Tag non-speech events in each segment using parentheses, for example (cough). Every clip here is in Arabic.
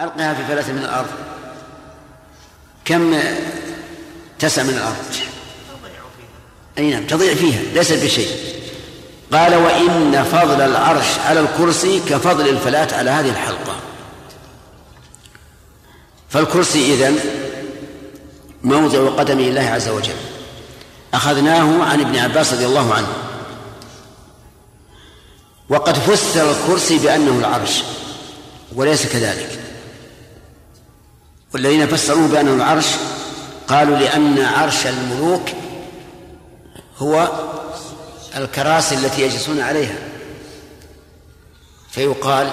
ألقها في فلة من الأرض. كم تسع من الأرض؟ أي نعم تضيع فيها ليست بشيء. قال وإن فضل العرش على الكرسي كفضل الفلاة على هذه الحلقة. فالكرسي إذن موضع قدم الله عز وجل. أخذناه عن ابن عباس رضي الله عنه. وقد فسر الكرسي بأنه العرش وليس كذلك. والذين فسروه بأنه العرش قالوا لأن عرش الملوك هو الكراسي التي يجلسون عليها. فيقال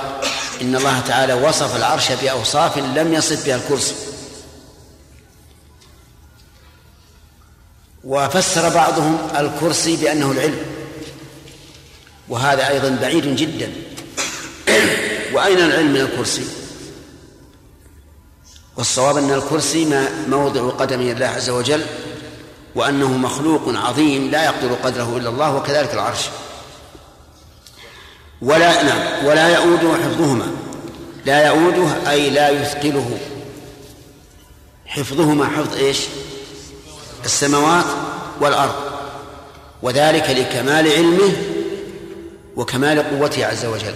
إن الله تعالى وصف العرش بأوصاف لم يصف بها الكرسي. وفسر بعضهم الكرسي بأنه العلم. وهذا أيضا بعيد جدا. (clears throat) وأين العلم من الكرسي؟ والصواب أن الكرسي ما موضع قدم الله عز وجل وأنه مخلوق عظيم لا يقدر قدره إلا الله وكذلك العرش. ولا نعم ولا يؤوده حفظهما. لا يؤوده أي لا يثقله. حفظهما حفظ إيش؟ السماوات والأرض. وذلك لكمال علمه وكمال قوته عز وجل.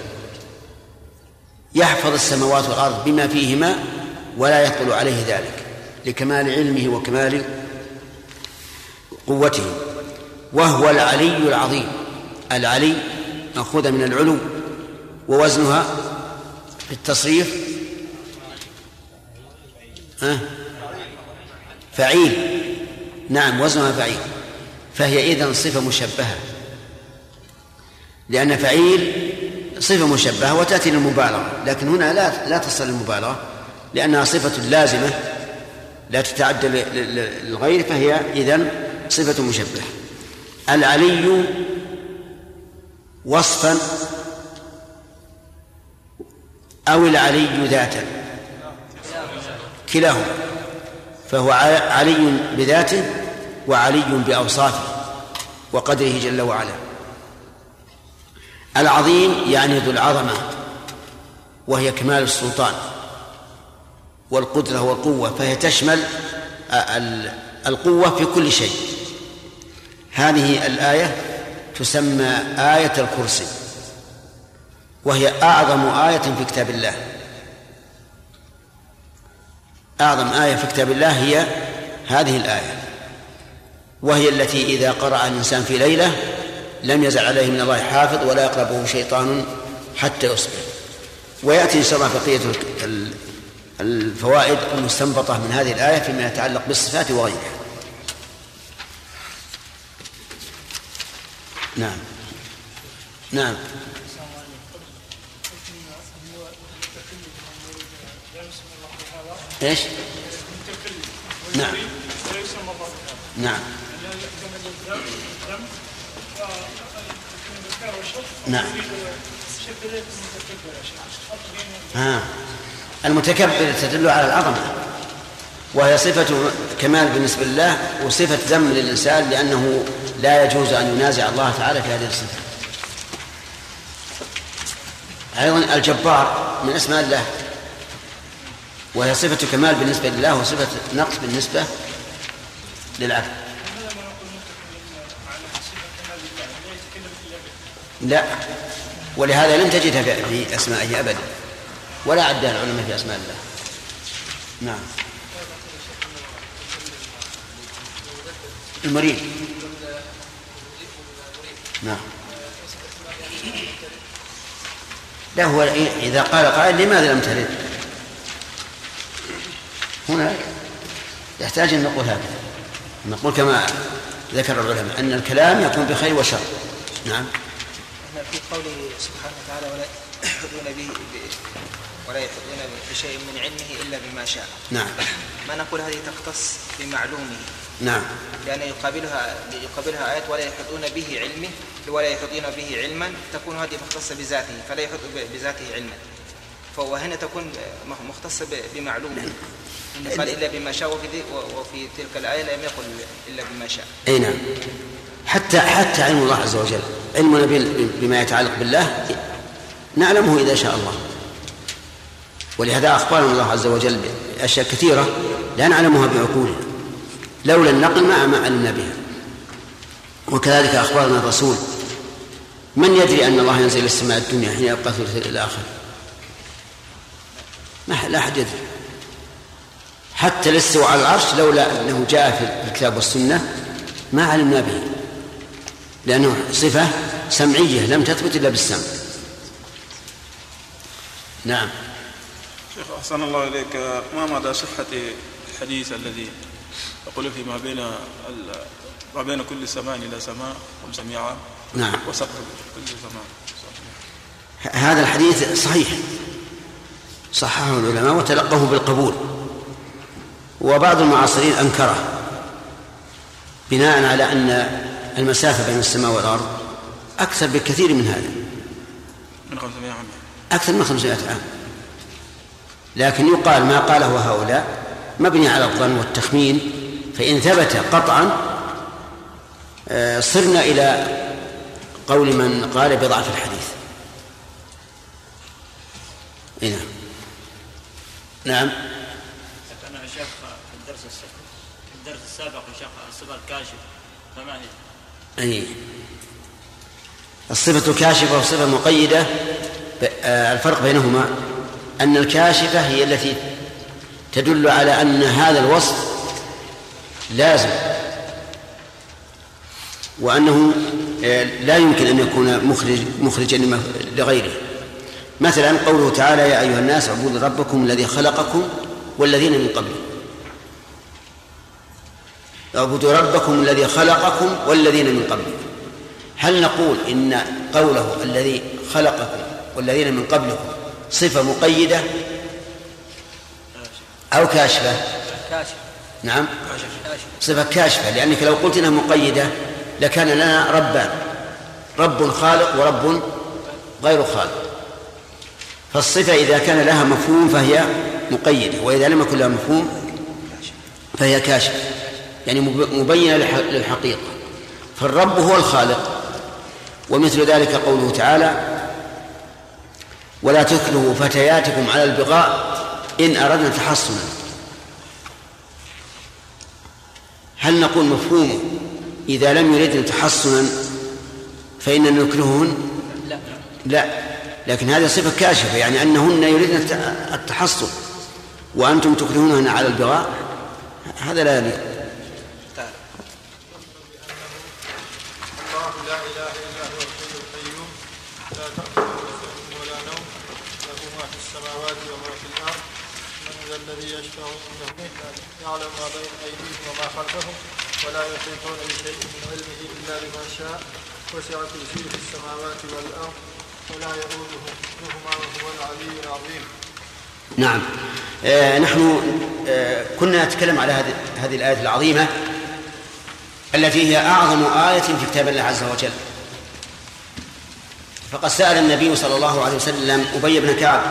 يحفظ السماوات والأرض بما فيهما ولا يثقل عليه ذلك لكمال علمه وكمال قوته. وهو العلي العظيم. العلي مأخوذة من العلو ووزنها في التصريف ها؟ فعيل. نعم وزنها فعيل. فهي إذن صفة مشبهة. لأن فعيل صفة مشبهة وتأتي للمبالغة لكن هنا لا لا تصل للمبالغة. لأنها صفة لازمة لا تتعدى للغير فهي إذن صفة مشبهة. العلي وصفا أو العلي ذاتا. كلاهما. فهو علي بذاته وعلي بأوصافه وقدره جل وعلا. العظيم يعني ذو العظمة وهي كمال السلطان. والقدرة والقوة فهي تشمل القوة في كل شيء. هذه الآية تسمى آية الكرسي وهي أعظم آية في كتاب الله. أعظم آية في كتاب الله هي هذه الآية وهي التي إذا قرأ الإنسان في ليلة لم يزل عليه من الله حافظ ولا يقربه شيطان حتى يصبح. ويأتي إن شاء الله بقية الفوائد المستنبطة من هذه الآية فيما يتعلق بالصفات وغيرها. نعم. نعم. إيش؟ نعم. نعم. نعم. ها. المتكبر تدل على العظمة وهي صفة كمال بالنسبة لله وصفة ذم للإنسان لأنه لا يجوز أن ينازع الله تعالى في هذه الصفة. أيضا الجبار من أسماء الله وهي صفة كمال بالنسبة لله وصفة نقص بالنسبة للعبد. لا ولهذا لم تجدها في أسمائه أبدا. ولا عدها العلماء في أسماء الله. نعم. المريض. نعم. لا هو إذا قال قائل لماذا لم ترد؟ هنا يحتاج أن نقول هكذا. نقول كما ذكر العلماء أن الكلام يكون بخير وشر. نعم. في قوله سبحانه وتعالى ولا به ولا يحيطون بشيء من علمه إلا بما شاء. نعم. ما نقول هذه تختص بمعلومه؟ نعم. لأن يقابلها يقابلها آيات ولا يحيطون به علمه ولا يحيطون به علما تكون هذه مختصة بذاته فلا يحيط بذاته علما. فهو هنا تكون مختصة بمعلومه. قال إلا بما شاء وفي, وفي تلك الآية لم يقل إلا بما شاء. أي نعم. حتى حتى علم الله عز وجل. علمنا بما يتعلق بالله نعلمه إذا شاء الله. ولهذا أخبرنا الله عز وجل بأشياء كثيرة لا نعلمها بعقولنا لولا النقل ما ما علمنا بها. وكذلك أخبرنا الرسول من يدري أن الله ينزل السماء الدنيا حين يبقى ثلث الآخر ما لا أحد يدري. حتى الاستواء على العرش لولا أنه جاء في الكتاب والسنة ما علمنا به لأنه صفة سمعية لم تثبت إلا بالسمع. نعم. شيخ أحسن الله إليك. ما مدى صحة الحديث الذي يقول فيما بين ما بين كل سماء إلى سماء 500 عام؟ نعم. وسقف كل سماء. هذا الحديث صحيح. صححه العلماء وتلقوه بالقبول. وبعض المعاصرين أنكره. بناء على أن المسافة بين السماء والأرض أكثر بكثير من هذا. من 500 عام. أكثر من 500 عام. لكن يقال ما قاله هؤلاء مبني على الظن والتخمين فإن ثبت قطعا آه، صرنا إلى قول من قال بضعف الحديث. نعم. نعم. ذكرنا شيخ في الدرس في الدرس السابق يا شيخ الصفة الكاشف فما هي؟ أي الصفة الكاشفة والصفة المقيدة آه، الفرق بينهما أن الكاشفة هي التي تدل على أن هذا الوصف لازم وأنه آه، لا يمكن أن يكون مخرج مخرجا لغيره. مثلا قوله تعالى يا أيها الناس اعبدوا ربكم الذي خلقكم والذين من قبلكم. اعبدوا ربكم الذي خلقكم والذين من قبلكم. هل نقول إن قوله الذي خلقكم والذين من قبلكم صفة مقيدة أو كاشفة. كاشف نعم. صفة كاشفة لأنك لو قلت إنها مقيدة لكان لنا ربان رب خالق ورب غير خالق. فالصفة إذا كان لها مفهوم فهي مقيدة وإذا لم يكن لها مفهوم فهي كاشفة يعني مبينة للحقيقة. فالرب هو الخالق ومثل ذلك قوله تعالى ولا تكرهوا فتياتكم على البغاء إن أردنا تحصنا. هل نقول مفهومه إذا لم يردن تحصنا فإننا نكرههن لا. لا. لكن هذه صفة كاشفة يعني أنهن يريدن التحصن وأنتم تكرهونهن على البغاء؟ هذا لا يليق تعالى الله لا اله الا هو الحي القيوم لا تاخذه سنه ولا نوم له ما في السماوات وما في الأرض من ذا الذي يشفع عنده يعلم ما بين ايديهم وما خلفهم ولا يحيطون بشيء من علمه الا بما شاء وسع كرسيه السماوات والارض ولا يؤوده حفظهما وهو العلي العظيم نعم. آه نحن آه كنا نتكلم على هذه هذه الآية العظيمة التي هي أعظم آية في كتاب الله عز وجل. فقد سأل النبي صلى الله عليه وسلم أبي بن كعب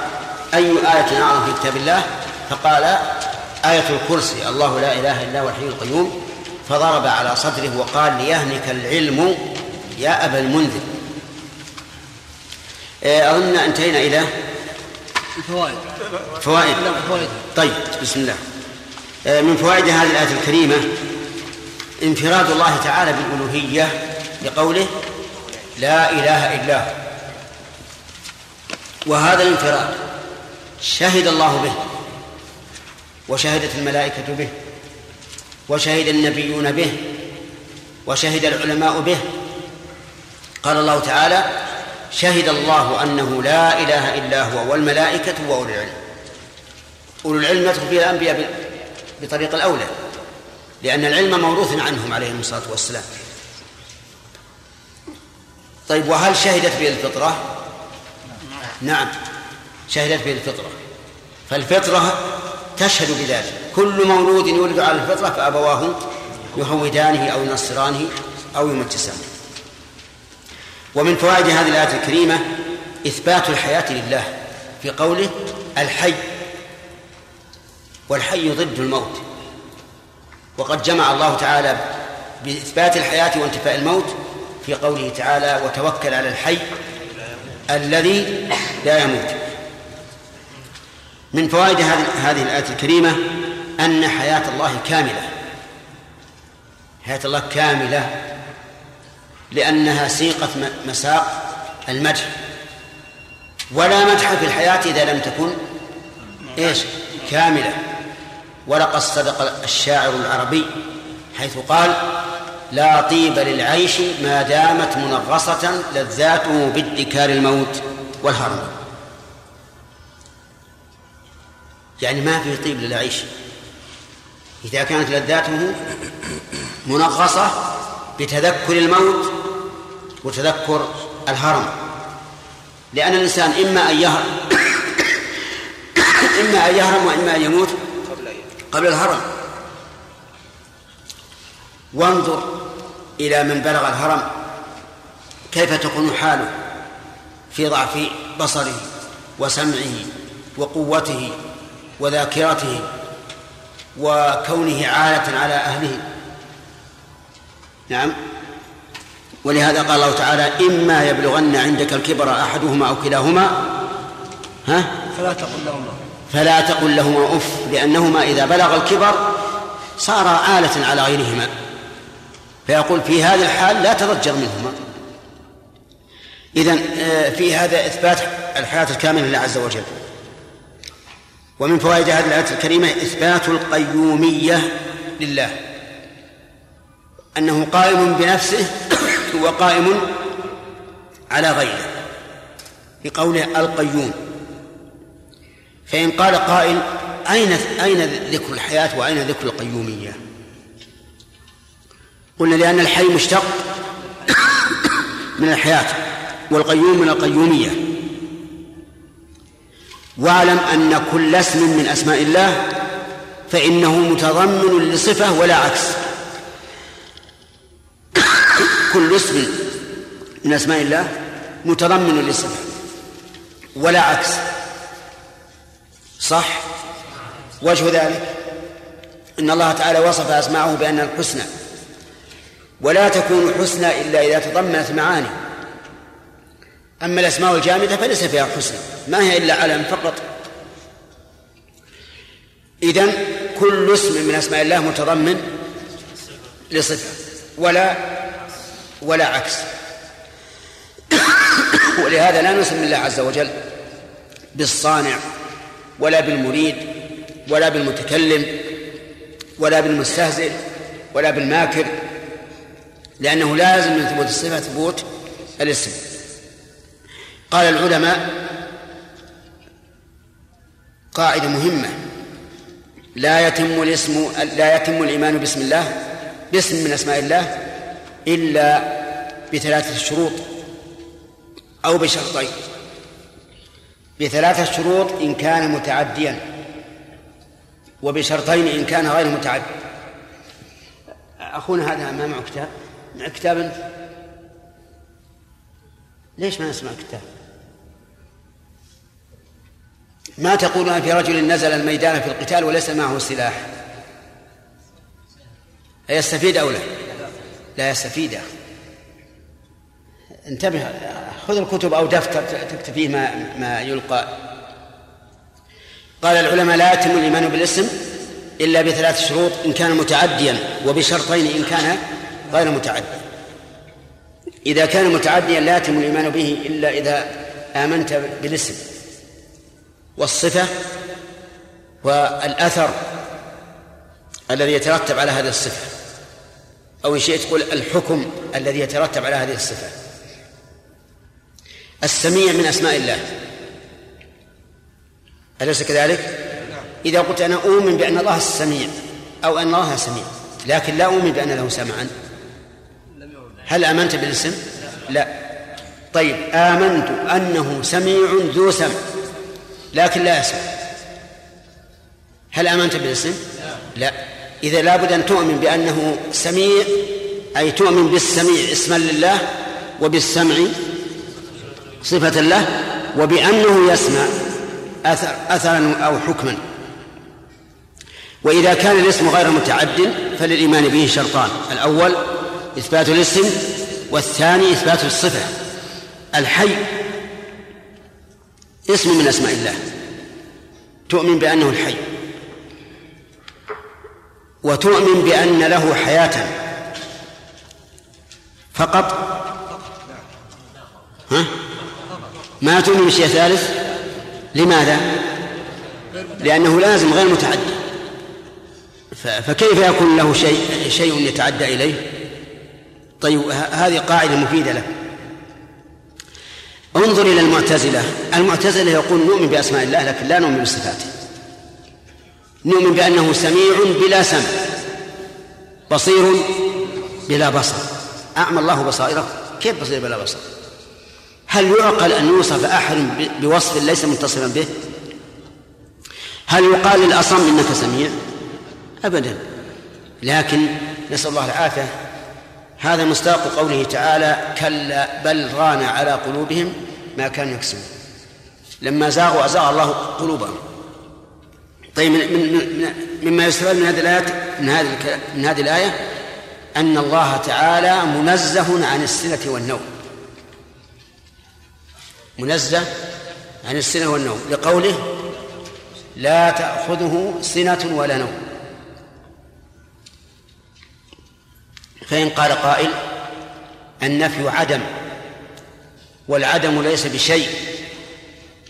أي آية أعظم في كتاب الله؟ فقال آية الكرسي الله لا إله إلا هو الحي القيوم فضرب على صدره وقال ليهنك العلم يا أبا المنذر. آه، أظن انتهينا إلى الفوائد. فوائد. طيب بسم الله. آه، من فوائد هذه الآية الكريمة انفراد الله تعالى بالألوهية لقوله لا إله إلا هو. وهذا الانفراد شهد الله به. وشهدت الملائكة به وشهد النبيون به وشهد العلماء به. قال الله تعالى شهد الله أنه لا إله إلا هو والملائكة وأولو العلم. أولو العلم يدخل فيه الأنبياء بطريق الأولى لأن العلم موروث عنهم عليهم الصلاة والسلام. طيب وهل شهدت به الفطرة؟ نعم شهدت به الفطرة. فالفطرة تشهد بذلك. كل مولود يولد على الفطرة فأبواه يهودانه أو ينصرانه أو يمجسانه. ومن فوائد هذه الآية الكريمة إثبات الحياة لله في قوله الحي والحي ضد الموت. وقد جمع الله تعالى بإثبات الحياة وانتفاء الموت في قوله تعالى وتوكل على الحي الذي لا يموت من فوائد هذه الآية الكريمة أن حياة الله كاملة. حياة الله كاملة لأنها سيقت مساق المدح. ولا مدح في الحياة إذا لم تكن إيش؟ كاملة. ولقد صدق الشاعر العربي حيث قال لا طيب للعيش ما دامت منغصة لذاته بادكار الموت والهرم. يعني ما في طيب للعيش. إذا كانت لذاته منغصة بتذكر الموت وتذكر الهرم. لأن الإنسان إما أن يهرم (coughs) إما أن يهرم وإما أن يموت قبل الهرم. وانظر إلى من بلغ الهرم. كيف تكون حاله في ضعف بصره وسمعه وقوته وذاكرته وكونه عالة على أهله. نعم. ولهذا قال الله تعالى إما يبلغن عندك الكبر أحدهما أو كلاهما. ها؟ فلا تقل لهما فلا تقل لهما أف لأنهما إذا بلغ الكبر صار آلة على غيرهما. فيقول في هذا الحال لا تضجر منهما. إذن آه، في هذا إثبات الحياة الكاملة لله عز وجل. ومن فوائد هذه الآية الكريمة إثبات القيومية لله. أنه قائم بنفسه وقائم على غيره. بقوله القيوم. فإن قال قائل أين أين ذكر الحياة وأين ذكر القيومية؟ قلنا لأن الحي مشتق من الحياة والقيوم من القيومية. واعلم أن كل اسم من أسماء الله فإنه متضمن لصفة ولا عكس. كل اسم من أسماء الله متضمن لصفة ولا عكس. صح؟ وجه ذلك أن الله تعالى وصف أسماءه بان الحسنى. ولا تكون حسنى إلا إذا تضمنت معاني. أما الأسماء الجامدة فليس فيها حسنى ما هي إلا علم فقط. إذن كل اسم من أسماء الله متضمن لصفة ولا ولا عكس. (coughs) ولهذا لا نسمي الله عز وجل بالصانع ولا بالمريد ولا بالمتكلم ولا بالمستهزئ ولا بالماكر لأنه لازم من ثبوت الصفة ثبوت الاسم. قال العلماء قاعدة مهمة. لا يتم الاسم لا يتم الإيمان باسم الله باسم من أسماء الله إلا بثلاثة شروط أو بشرطين. بثلاثة شروط إن كان متعديا وبشرطين إن كان غير متعدي. أخونا هذا ما معه كتاب؟ مع كتاب ليش ما نسمع كتاب؟ ما تقولون في رجل نزل الميدان في القتال وليس معه سلاح؟ أيستفيد أو لا؟ لا يستفيد. أخي انتبه خذ الكتب أو دفتر تكتب فيه ما, ما يلقى. قال العلماء لا يتم الإيمان بالاسم إلا بثلاث شروط إن كان متعديا وبشرطين إن كان غير متعدي. إذا كان متعديا لا يتم الإيمان به إلا إذا آمنت بالاسم. والصفة والأثر الذي يترتب على هذه الصفة. أو إن شئت تقول الحكم الذي يترتب على هذه الصفة. السميع من أسماء الله. أليس كذلك؟ إذا قلت أنا أؤمن بأن الله السميع أو أن الله سميع لكن لا أؤمن بأن له سمعا. هل آمنت بالاسم؟ لا. طيب آمنت أنه سميع ذو سمع. لكن لا يسمع هل آمنت بالاسم؟ لا. إذا لابد أن تؤمن بأنه سميع أي تؤمن بالسميع اسما لله وبالسمع صفة له وبأنه يسمع أثر أثرا أو حكما. وإذا كان الاسم غير متعد فللإيمان به شرطان. الأول إثبات الاسم والثاني إثبات الصفة. الحي اسم من أسماء الله. تؤمن بأنه الحي. وتؤمن بأن له حياة. فقط. ها؟ ما تؤمن بشيء ثالث لماذا؟ لأنه لازم غير متعدي. فكيف يكون له شيء شيء يتعدى إليه؟ طيب هذه قاعدة مفيدة لك. انظر إلى المعتزلة. المعتزلة يقول نؤمن بأسماء الله لكن لا نؤمن بصفاته. نؤمن بأنه سميع بلا سمع بصير بلا بصر. أعمى الله بصائره. كيف بصير بلا بصر؟ هل يعقل أن يوصف أحد بوصف ليس متصفا به؟ هل يقال للأصم إنك سميع؟ أبدا. لكن نسأل الله العافية هذا مصداق قوله تعالى كلا بل ران على قلوبهم ما كانوا يكسبون. لما زاغوا أزاغ الله قلوبهم. طيب من من مما يستفاد من هذه الآيات من هذه من هذه الآية أن الله تعالى منزه عن السنة والنوم. منزه عن السنة والنوم لقوله لا تأخذه سنة ولا نوم. فإن قال قائل النفي عدم والعدم ليس بشيء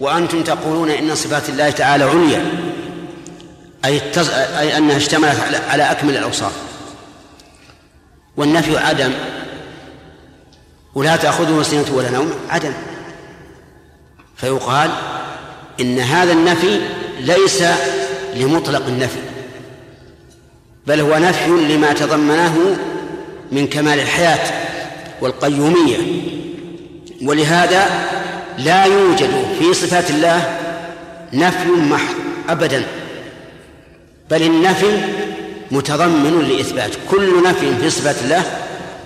وأنتم تقولون إن صفات الله تعالى عليا أي, التز... أي أنها اشتملت على, على أكمل الأوصاف. والنفي عدم ولا تأخذه سنة ولا نوم عدم. فيقال إن هذا النفي ليس لمطلق النفي بل هو نفي لما تضمنه من كمال الحياة والقيومية. ولهذا لا يوجد في صفات الله نفي محض أبدا بل النفي متضمن لإثبات. كل نفي في صفات الله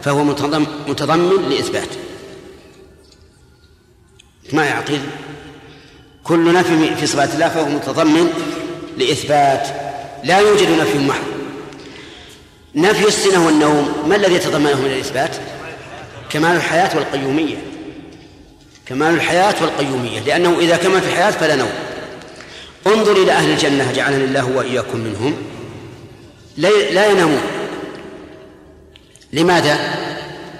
فهو متضمن لإثبات. ما يعقل؟ كل نفي في صفات الله فهو متضمن لإثبات. لا يوجد نفي محض. نفي السنة والنوم ما الذي يتضمنه من الإثبات؟ كمال الحياة والقيومية. كمال الحياة والقيومية لأنه إذا كملت الحياة فلا نوم. انظر إلى أهل الجنة جعلنا الله وإياكم منهم. لا ينامون. لماذا؟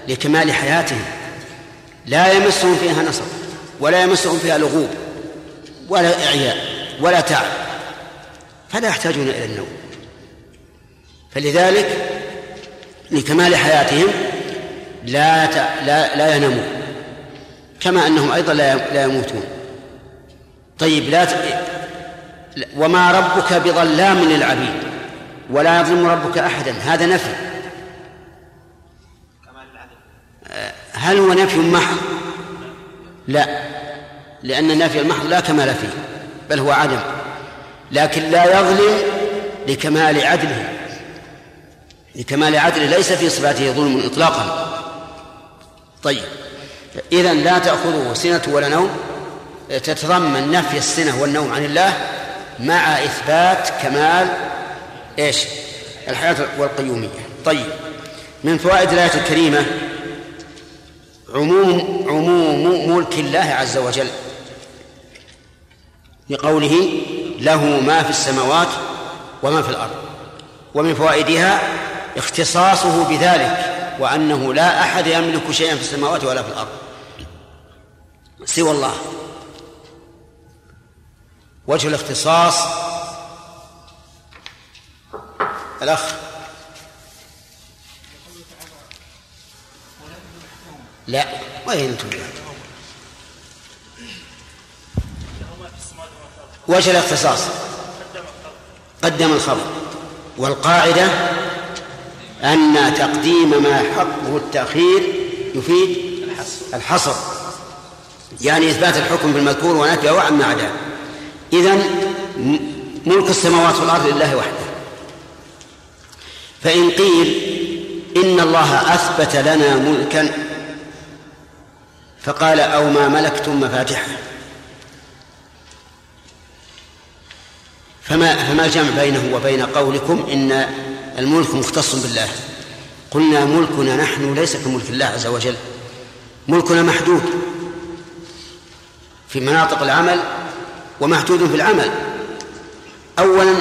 لكمال حياتهم. لا يمسهم فيها نصب ولا يمسهم فيها لغوب ولا إعياء ولا تعب. فلا يحتاجون إلى النوم. فلذلك لكمال حياتهم لا لا لا ينامون. كما أنهم أيضا لا لا يموتون. طيب لا وما ربك بظلام للعبيد ولا يظلم ربك احدا. هذا نفي. هل هو نفي محض؟ لا لأن نفي المحض لا كمال فيه بل هو عدم. لكن لا يظلم لكمال عدله. لكمال عدله ليس في صفاته ظلم إطلاقا. طيب إذا لا تأخذه سنة ولا نوم. تتضمن نفي السنة والنوم عن الله مع إثبات كمال إيش؟ الحياة والقيومية. طيب من فوائد الآية الكريمة عموم عموم ملك الله عز وجل لقوله له ما في السماوات وما في الأرض. ومن فوائدها اختصاصه بذلك وأنه لا أحد يملك شيئا في السماوات ولا في الأرض. سوى الله. وجه الاختصاص الأخ. لا وين أنتم وجه الاختصاص. قدم الخبر. والقاعدة أن تقديم ما حقه التأخير يفيد الحصر. يعني إثبات الحكم بالمذكور ونفيه عما عداه إذن ملك السماوات والأرض لله وحده. فإن قيل إن الله أثبت لنا ملكا فقال أو ما ملكتم مفاتحه. فما فما الجمع بينه وبين قولكم إن الملك مختص بالله. قلنا ملكنا نحن ليس كملك الله عز وجل. ملكنا محدود في مناطق العمل ومحدود في العمل. أولا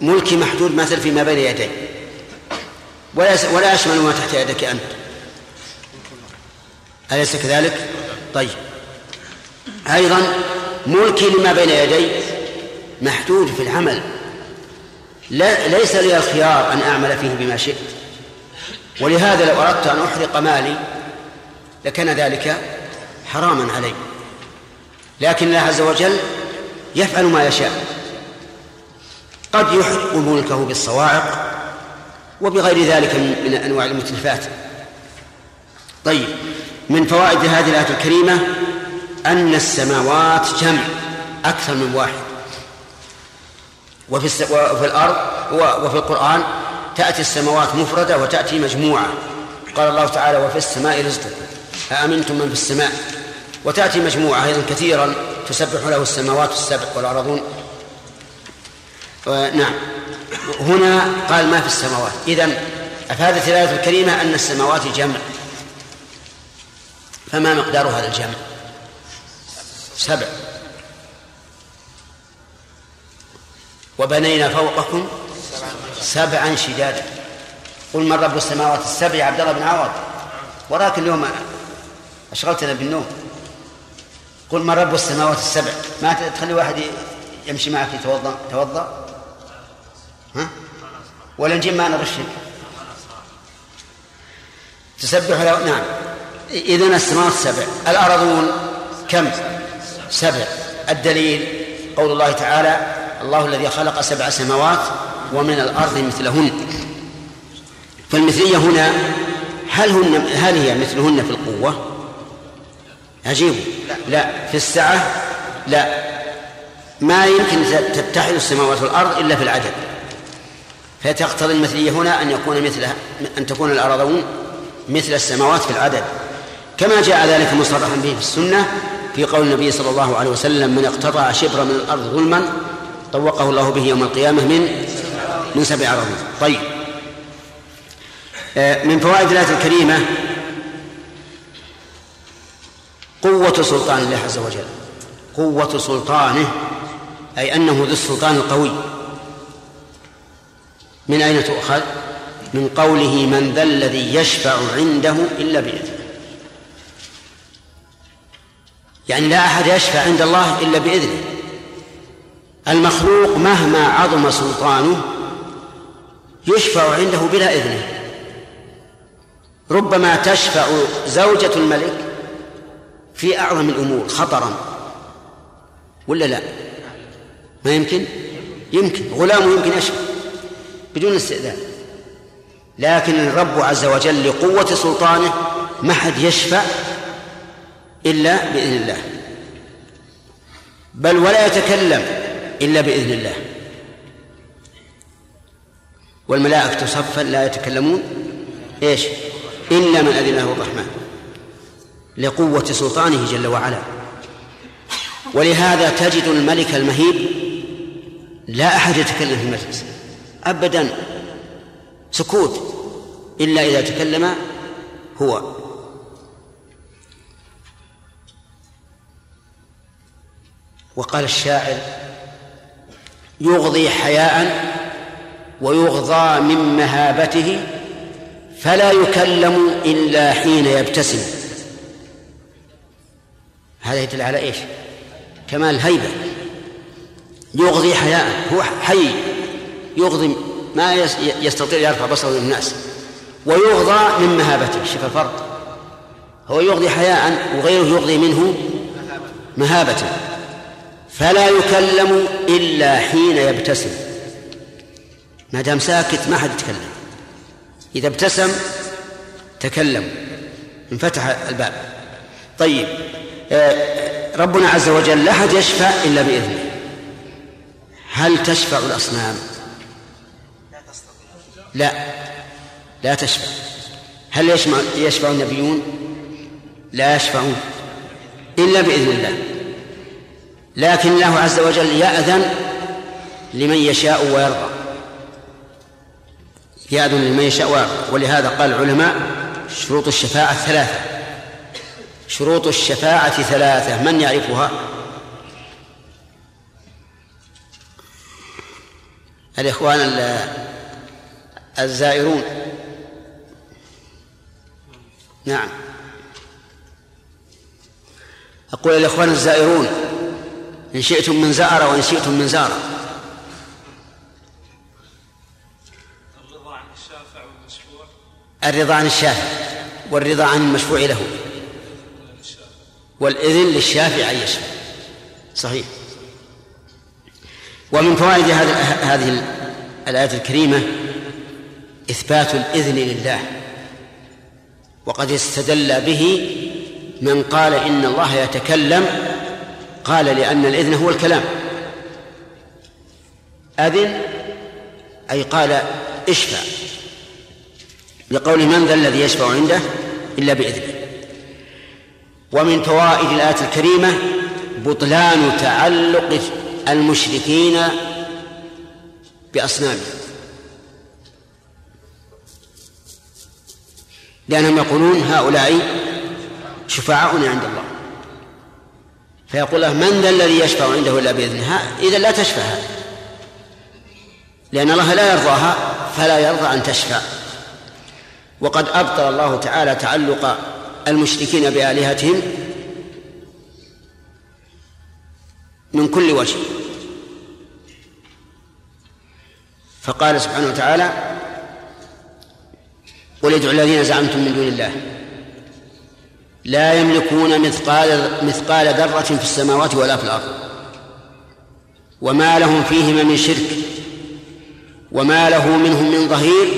ملكي محدود مثل فيما بين يدي. ولا ولا يشمل ما تحت يدك أنت. أليس كذلك؟ طيب. أيضا ملكي لما بين يدي محدود في العمل. ليس لي الخيار أن أعمل فيه بما شئت. ولهذا لو أردت أن أحرق مالي لكان ذلك حراما علي. لكن الله عز وجل يفعل ما يشاء. قد يحرق ملكه بالصواعق وبغير ذلك من أنواع المتلفات. طيب من فوائد هذه الآية الكريمة أن السماوات جمع أكثر من واحد. وفي وفي الأرض وفي القرآن تأتي السماوات مفردة وتأتي مجموعة. قال الله تعالى وفي السماء رزقكم. أأمنتم من في السماء؟ وتأتي مجموعة أيضا كثيرا تسبح له السماوات السبع والأرضون. نعم. هنا قال ما في السماوات. إذن أفادت الآية الكريمة أن السماوات جمع. فما مقدار هذا الجمع؟ سبع. وبنينا فوقكم سبعا شدادا. قل من رب السماوات السبع؟ يا عبد الله بن عوض. وراك اليوم أشغلتنا بالنوم. قل من رب السماوات السبع؟ ما تخلي واحد يمشي معك يتوضا توضا ها؟ ولا نجيب معنا رشك تسبح له؟ نعم. إذن السماوات السبع. الأرضون كم؟ سبع. الدليل قول الله تعالى الله الذي خلق سبع سماوات ومن الأرض مثلهن. فالمثلية هنا هل هن هل هي مثلهن في القوة؟ عجيب. لا, في السعة؟ لا. ما يمكن تتحد السماوات والأرض إلا في العدد. فتقتضي المثلية هنا أن يكون مثل أن تكون الأرضون مثل السماوات في العدد. كما جاء ذلك مصرحا به في السنة في قول النبي صلى الله عليه وسلم من اقتطع شبرا من الأرض ظلما طوقه الله به يوم القيامة من من سبع أراضين طيب. آه، من فوائد الآية الكريمة قوة سلطان الله عز وجل. قوة سلطانه أي أنه ذو السلطان القوي. من أين تؤخذ؟ من قوله من ذا الذي يشفع عنده إلا بإذنه يعني لا أحد يشفع عند الله إلا بإذنه. المخلوق مهما عظم سلطانه يشفع عنده بلا إذنه. ربما تشفع زوجة الملك في أعظم الأمور خطرا. ولا لا؟ ما يمكن؟ يمكن. غلامه يمكن يشفع بدون استئذان. لكن الرب عز وجل لقوة سلطانه ما حد يشفع إلا بإذن الله. بل ولا يتكلم إلا بإذن الله. والملائكة صفا لا يتكلمون. إيش؟ إلا من أذن له الرحمن. لقوة سلطانه جل وعلا. ولهذا تجد الملك المهيب لا أحد يتكلم في المجلس. أبدا. سكوت. إلا إذا تكلم هو. وقال الشاعر يغضي حياء ويغضى من مهابته فلا يكلم إلا حين يبتسم. هذا يدل على إيش؟ كمال الهيبة يغضي حياء هو حي. يغضي ما يستطيع يرفع بصره للناس. ويغضى من مهابته شوف الفرق. هو يغضي حياء وغيره يغضي منه مهابة فلا يكلم إلا حين يبتسم. ما دام ساكت ما حد يتكلم. إذا ابتسم تكلم. انفتح الباب. طيب. آه، ربنا عز وجل لا أحد يشفع إلا بإذنه. هل تشفع الأصنام؟ لا. لا تشفع. هل يشفع, يشفع النبيون؟ لا يشفعون إلا بإذن الله. لكن الله عز وجل يأذن لمن يشاء ويرضى. يأذن لمن يشاء ويرضى. ولهذا قال العلماء شروط الشفاعة ثلاثة. شروط الشفاعة ثلاثة. من يعرفها؟ الإخوان ال- الزائرون. نعم. أقول الإخوان الزائرون. إن شئتم من زأر وإن شئتم من زار الرضا عن الشافع والرضا عن المشفوع له. والإذن للشافع أن يشفع. صحيح. ومن فوائد هذه هذه الآية الكريمة إثبات الإذن لله. وقد استدل به من قال إن الله يتكلم قال لأن الإذن هو الكلام. أذن أي قال اشفع لقول من ذا الذي يشفع عنده؟ إلا بإذنه. ومن فوائد الآية الكريمة بطلان تعلق المشركين بأصنامهم. لأنهم يقولون هؤلاء شفعاؤنا عند الله. فيقول له من ذا الذي يشفع عنده إلا بإذنها إذا لا تشفع. لأن الله لا يرضاها فلا يرضى أن تشفع. وقد أبطل الله تعالى تعلق المشركين بآلهتهم من كل وجه. فقال سبحانه وتعالى قل ادعوا الذين زعمتم من دون الله لا يملكون مثقال مثقال ذرة في السماوات ولا في الأرض. وما لهم فيهما من شرك وما له منهم من ظهير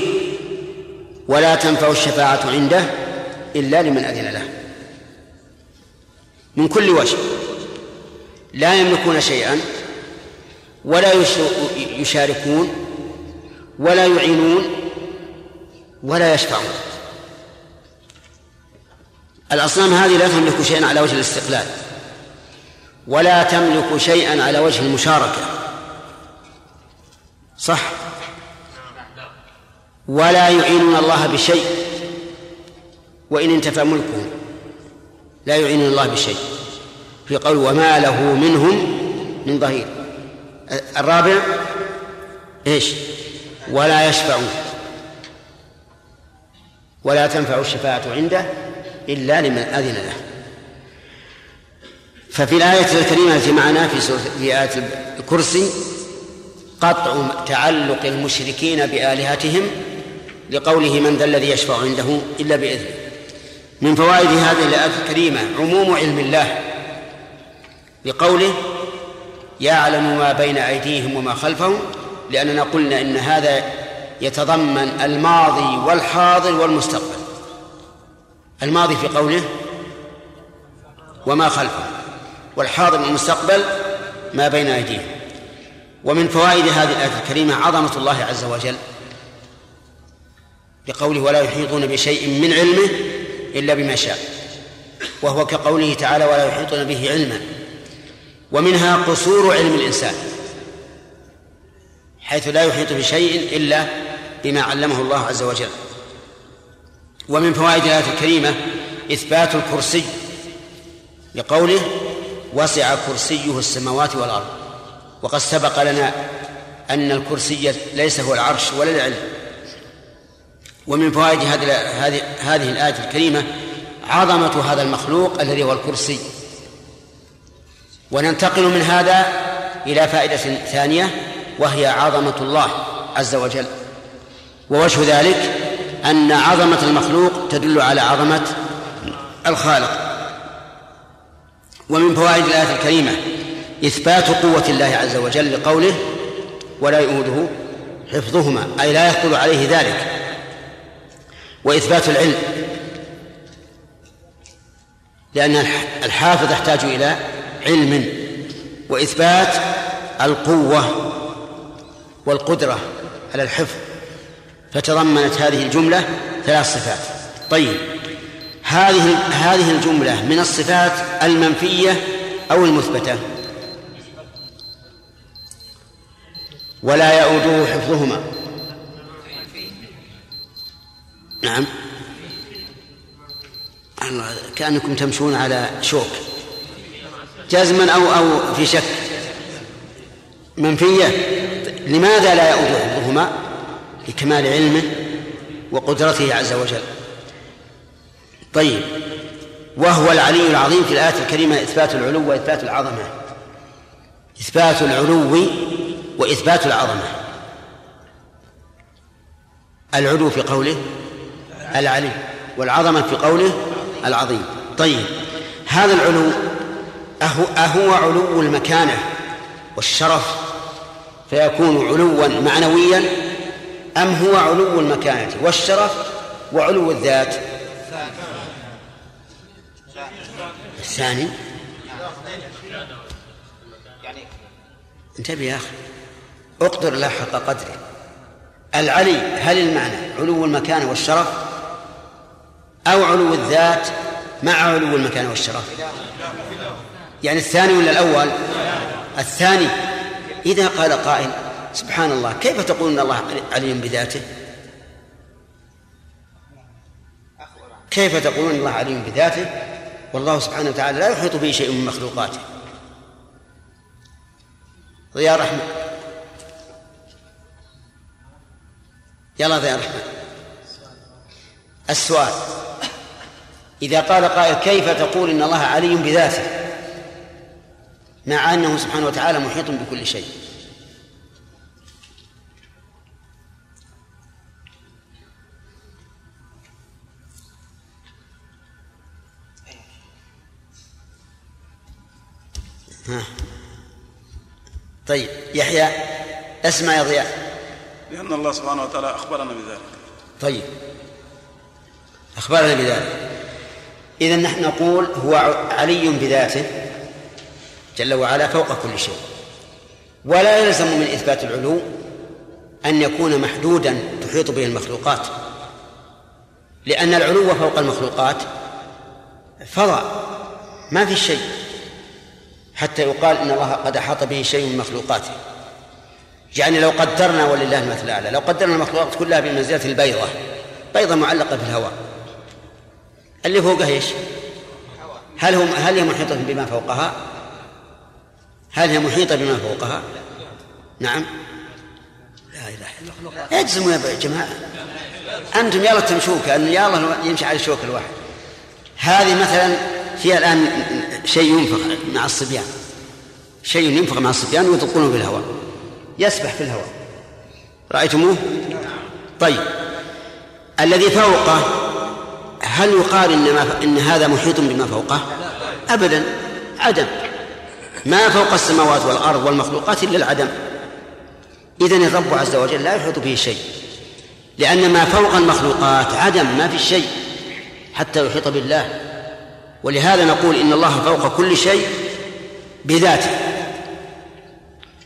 ولا تنفع الشفاعة عنده إلا لمن أذن له. من كل وجه. لا يملكون شيئا ولا يشاركون ولا يعينون ولا يشفعون. الأصنام هذه لا تملك شيئا على وجه الاستقلال ولا تملك شيئا على وجه المشاركة. صح؟ ولا يعينون الله بشيء وإن انتفى ملكهم لا يعينون الله بشيء. في قول وما له منهم من ظهير. الرابع إيش؟ ولا يشفعون. ولا تنفع الشفاعة عنده إلا لمن أذن له. ففي الآية الكريمة التي معنا في سورة في آية الكرسي قطع تعلق المشركين بآلهتهم لقوله من ذا الذي يشفع عنده إلا بإذنه من فوائد هذه الآية الكريمة عموم علم الله لقوله يعلم ما بين أيديهم وما خلفهم لأننا قلنا إن هذا يتضمن الماضي والحاضر والمستقبل. الماضي في قوله وما خلفه والحاضر والمستقبل ما بين أيديهم. ومن فوائد هذه الآية الكريمة عظمة الله عز وجل بقوله ولا يحيطون بشيء من علمه إلا بما شاء وهو كقوله تعالى ولا يحيطون به علما. ومنها قصور علم الإنسان حيث لا يحيط بشيء إلا بما علمه الله عز وجل. ومن فوائد الآية الكريمة إثبات الكرسي لقوله وسع كرسيه السماوات والأرض. وقد سبق لنا أن الكرسي ليس هو العرش ولا العلم. ومن فوائد هذه هذه الآية الكريمة عظمة هذا المخلوق الذي هو الكرسي. وننتقل من هذا إلى فائدة ثانية وهي عظمة الله عز وجل. ووجه ذلك أن عظمة المخلوق تدل على عظمة الخالق. ومن فوائد الآية الكريمة إثبات قوة الله عز وجل لقوله ولا يؤوده حفظهما أي لا يثقل عليه ذلك. وإثبات العلم لأن الحافظ يحتاج إلى علم. وإثبات القوة والقدرة على الحفظ. فتضمنت هذه الجملة ثلاث صفات. طيب هذه هذه الجملة من الصفات المنفية أو المثبتة؟ ولا يؤوده حفظهما. نعم. الله كأنكم تمشون على شوك. جزما أو أو في شك. منفية. لماذا لا يؤود حفظهما؟ لكمال علمه وقدرته عز وجل. طيب وهو العلي العظيم في الآية الكريمة إثبات العلو وإثبات العظمة. إثبات العلو وإثبات العظمة. العلو في قوله العلي والعظمة في قوله العظيم. طيب هذا العلو أهو, أهو علو المكانة والشرف فيكون علوا معنويا أم هو علو المكانة والشرف وعلو الذات؟ الثاني. انتبه يا أخي. أقدر لا حق قدره العلي هل المعنى علو المكانة والشرف أو علو الذات مع علو المكانة والشرف؟ يعني الثاني ولا الأول؟ الثاني. إذا قال قائل سبحان الله كيف تقول أن الله علي بذاته؟ كيف تقولون الله عليم بذاته؟ والله سبحانه وتعالى لا يحيط به شيء من مخلوقاته. ضياء رحمة يلا ضياء رحمة السؤال. إذا قال قائل كيف تقول إن الله علي بذاته؟ مع أنه سبحانه وتعالى محيط بكل شيء. طيب يحيى اسمع يا ضياء. لأن الله سبحانه وتعالى أخبرنا بذلك. طيب أخبرنا بذلك. إذا نحن نقول هو علي بذاته جل وعلا فوق كل شيء. ولا يلزم من إثبات العلو أن يكون محدودا تحيط به المخلوقات. لأن العلو فوق المخلوقات فضاء ما في شيء. حتى يقال إن الله قد أحاط به شيء من مخلوقاته يعني لو قدرنا ولله المثل الأعلى لو قدرنا المخلوقات كلها بمنزلة البيضة بيضة معلقة في الهواء اللي فوقها إيش؟ هل هم هل هي محيطة بما فوقها؟ هل هي محيطة بما فوقها؟ نعم لا إله إلا الله اجزموا يا جماعة أنتم يلا تمشوا كان يا الله يمشي على الشوك الواحد هذه مثلا فيها الآن شيء ينفخ مع الصبيان. شيء ينفخ مع الصبيان ويطلقونه في الهواء. يسبح في الهواء. رأيتموه؟ طيب. الذي فوقه هل يقال إن, ما إن هذا محيط بما فوقه؟ أبدا. عدم. ما فوق السماوات والأرض والمخلوقات إلا العدم. إذن الرب عز وجل لا يحيط به شيء. لأن ما فوق المخلوقات عدم ما في شيء. حتى يحيط بالله. ولهذا نقول إن الله فوق كل شيء بذاته.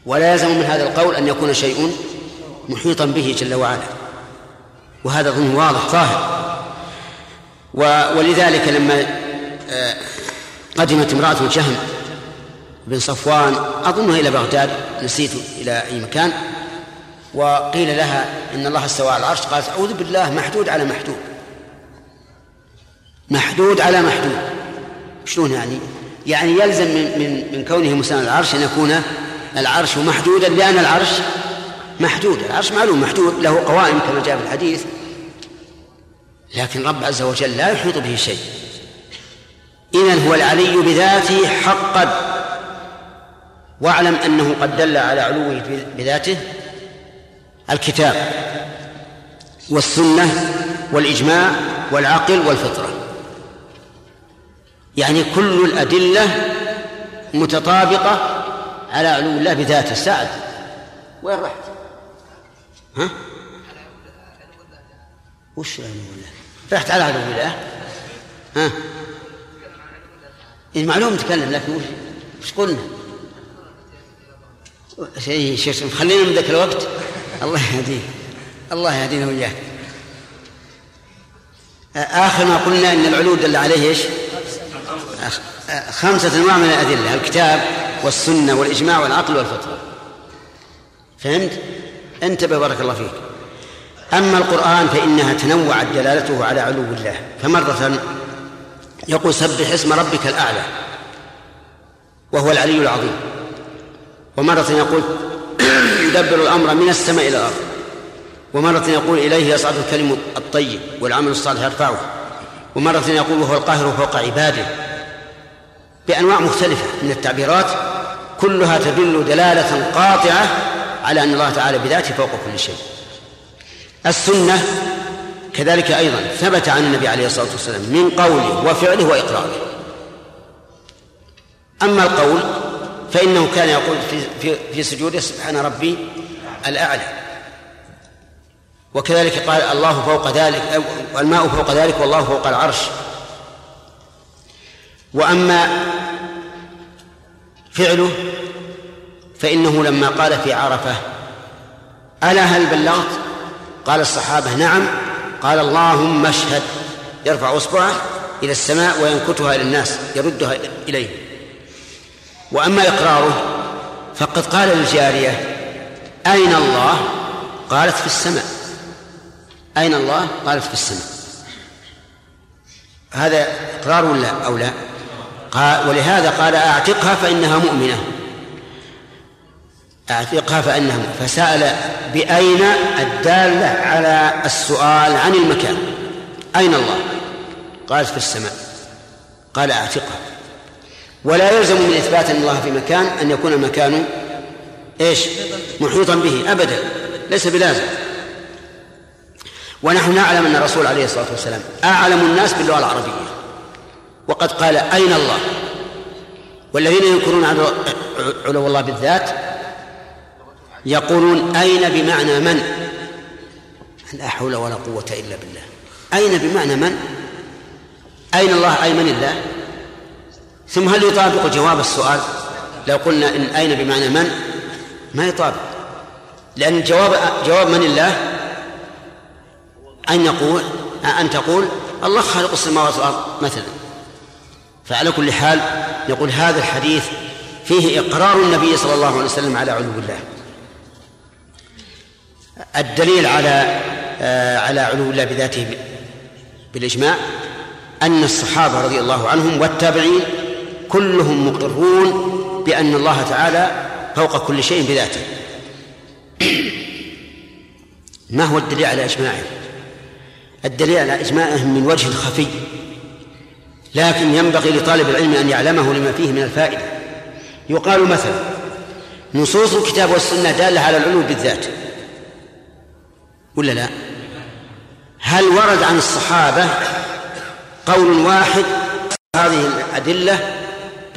ولا يلزم من هذا القول أن يكون شيء محيطا به جل وعلا. وهذا ظن واضح ظاهر. ولذلك لما آه، قدمت امرأة جهم بن صفوان أظنها إلى بغداد نسيت إلى أي مكان وقيل لها إن الله استوى على العرش قالت أعوذ بالله محدود على محدود. محدود على محدود. شلون يعني؟ يعني يلزم من من من كونه مساند العرش أن يكون العرش محدودا لأن العرش محدود، العرش معلوم محدود له قوائم كما جاء في الحديث. لكن رب عز وجل لا يحيط به شيء. إذا هو العلي بذاته حقا. واعلم أنه قد دل على علوه بذاته الكتاب والسنة والإجماع والعقل والفطرة. يعني كل الأدلة متطابقة على علو الله بذاته سعد وين رحت؟ ها؟ وش علو الله؟ رحت على علو الله؟ ها؟ المعلوم تكلم لكن وش وش قلنا؟ شيء شيء خلينا من ذاك الوقت الله يهديه الله يهدينا وإياك آخر ما قلنا أن العلو دل عليه إيش؟ خمسة أنواع من الأدلة الكتاب والسنة والإجماع والعقل والفطرة فهمت؟ انتبه بارك الله فيك. أما القرآن فإنها تنوعت دلالته على علو الله. فمرة يقول سبح اسم ربك الأعلى وهو العلي العظيم. ومرة يقول يدبر الأمر من السماء إلى الأرض. ومرة يقول إليه يصعد الكلم الطيب والعمل الصالح يرفعه. ومرة يقول وهو القاهر فوق عباده. بأنواع مختلفة من التعبيرات كلها تدل دلالة قاطعة على أن الله تعالى بذاته فوق كل شيء. السنة كذلك أيضا ثبت عن النبي عليه الصلاة والسلام من قوله وفعله وإقراره. أما القول فإنه كان يقول في, في, في سجوده سبحان ربي الأعلى. وكذلك قال الله فوق ذلك الماء فوق ذلك والله فوق العرش. وأما فعله فإنه لما قال في عرفة ألا هل بلغت؟ قال الصحابة نعم. قال اللهم اشهد. يرفع أصبعه إلى السماء وينكتها إلى الناس يردها إليه. وأما إقراره فقد قال للجارية أين الله؟ قالت في السماء. أين الله؟ قالت في السماء. هذا إقرار ولا أو لا؟ قال ولهذا قال أعتقها فإنها مؤمنة. أعتقها فإنها فسأل بأين الدالة على السؤال عن المكان؟ أين الله؟ قالت في السماء. قال أعتقها. ولا يلزم من إثبات أن الله في مكان أن يكون المكان إيش؟ محيطا به. أبدا. ليس بلازم. ونحن نعلم أن الرسول عليه الصلاة والسلام أعلم الناس باللغة العربية. وقد قال أين الله؟ والذين ينكرون علو الله بالذات يقولون أين بمعنى من؟ لا حول ولا قوة إلا بالله. أين بمعنى من؟ أين الله؟ أي من الله؟ ثم هل يطابق جواب السؤال؟ لو قلنا إن أين بمعنى من؟ ما يطابق. لأن جواب جواب من الله؟ أن يقول أن تقول الله خالق السماوات والأرض مثلا. فعلى كل حال نقول هذا الحديث فيه إقرار النبي صلى الله عليه وسلم على علو الله. الدليل على آه، على علو الله بذاته بالإجماع أن الصحابة رضي الله عنهم والتابعين كلهم مقرون بأن الله تعالى فوق كل شيء بذاته. ما هو الدليل على إجماعهم الدليل على إجماعهم من وجه خفي. لكن ينبغي لطالب العلم أن يعلمه لما فيه من الفائدة. يقال مثلا نصوص الكتاب والسنة دالة على العلو بالذات. ولا لا؟ هل ورد عن الصحابة قول واحد هذه الأدلة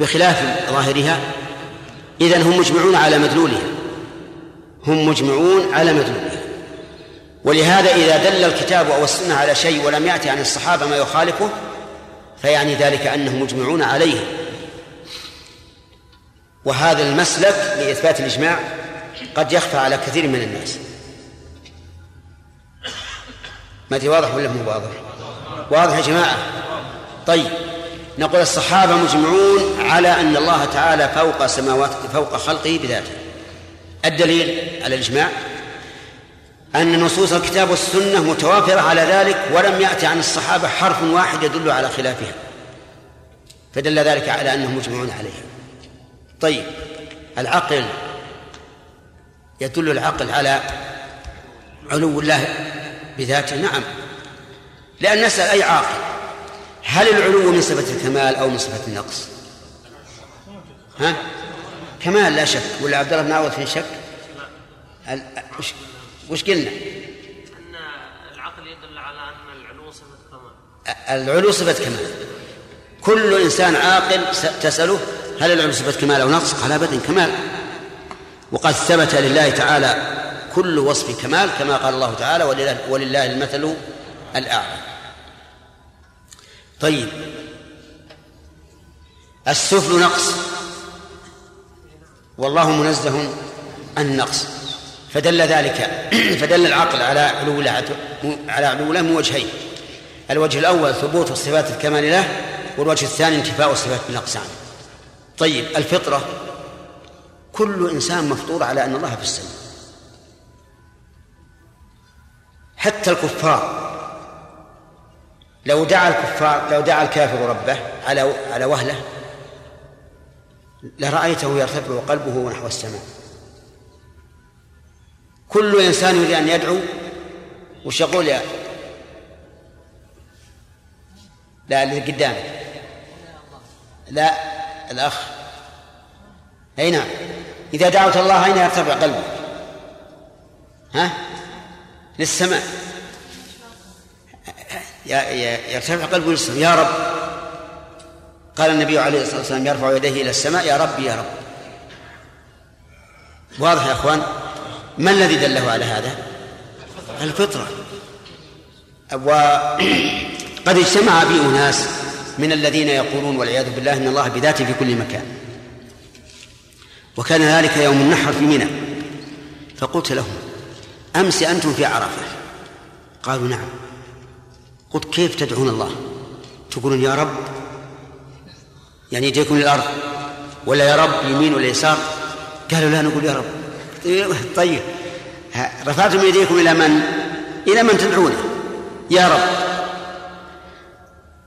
بخلاف ظاهرها؟ إذن هم مجمعون على مدلولها. هم مجمعون على مدلولها. ولهذا إذا دل الكتاب أو السنة على شيء ولم يأتي عن الصحابة ما يخالفه فيعني ذلك أنهم مجمعون عليه. وهذا المسلك لإثبات الإجماع قد يخفى على كثير من الناس. ما واضح ولا مو واضح؟ واضح يا جماعة. طيب نقول الصحابة مجمعون على أن الله تعالى فوق سماوات فوق خلقه بذاته. الدليل على الإجماع؟ أن نصوص الكتاب والسنة متوافرة على ذلك ولم يأتي عن الصحابة حرف واحد يدل على خلافها. فدل ذلك على أنهم مجمعون عليها. طيب العقل. يدل العقل على علو الله بذاته. نعم. لأن نسأل أي عاقل هل العلو من صفة الكمال أو من صفة النقص؟ ها؟ كمال لا شك. ولا عبد الله بن عوض في شك؟ وش قلنا؟ أن العقل يدل على أن العلو صفة كمال. العلو صفة كمال. كل إنسان عاقل تسأله هل العلو صفة كمال أو نقص قال أبدا كمال. وقد ثبت لله تعالى كل وصف كمال كما قال الله تعالى ولله, ولله المثل الأعلى. طيب. السفل نقص. والله منزه عن النقص فدل ذلك (clears throat) فدل العقل على علو على علو له من وجهين. الوجه الأول ثبوت صفات الكمال له والوجه الثاني انتفاء الصفات بالنقص عنه طيب الفطرة كل إنسان مفطور على أن الله في السماء. حتى الكفار لو دعا الكفار لو دعا الكافر ربه على على وهله لرأيته يرتفع قلبه نحو السماء. كل إنسان يريد أن يدعو وش يقول يا لا اللي قدامك. لا الأخ. أي نعم. إذا دعوت الله أين يرتفع قلبك؟ ها؟ للسماء. يرتفع قلبه للسماء. يا رب. قال النبي عليه الصلاة والسلام يرفع يديه إلى السماء. يا رب يا رب. واضح يا أخوان؟ ما الذي دله على هذا؟ الفطرة. وقد (clears throat) اجتمع بي أناس من الذين يقولون والعياذ بالله إن الله بذاته في كل مكان. وكان ذلك يوم النحر في منى. فقلت لهم أمس أنتم في عرفة؟ قالوا نعم. قلت كيف تدعون الله؟ تقولون يا رب يعني يديكم للأرض ولا يا رب يمين ولا يسار؟ قالوا لا نقول يا رب. طيب. رفعتم يديكم إلى من؟ إلى من تدعونه يا رب.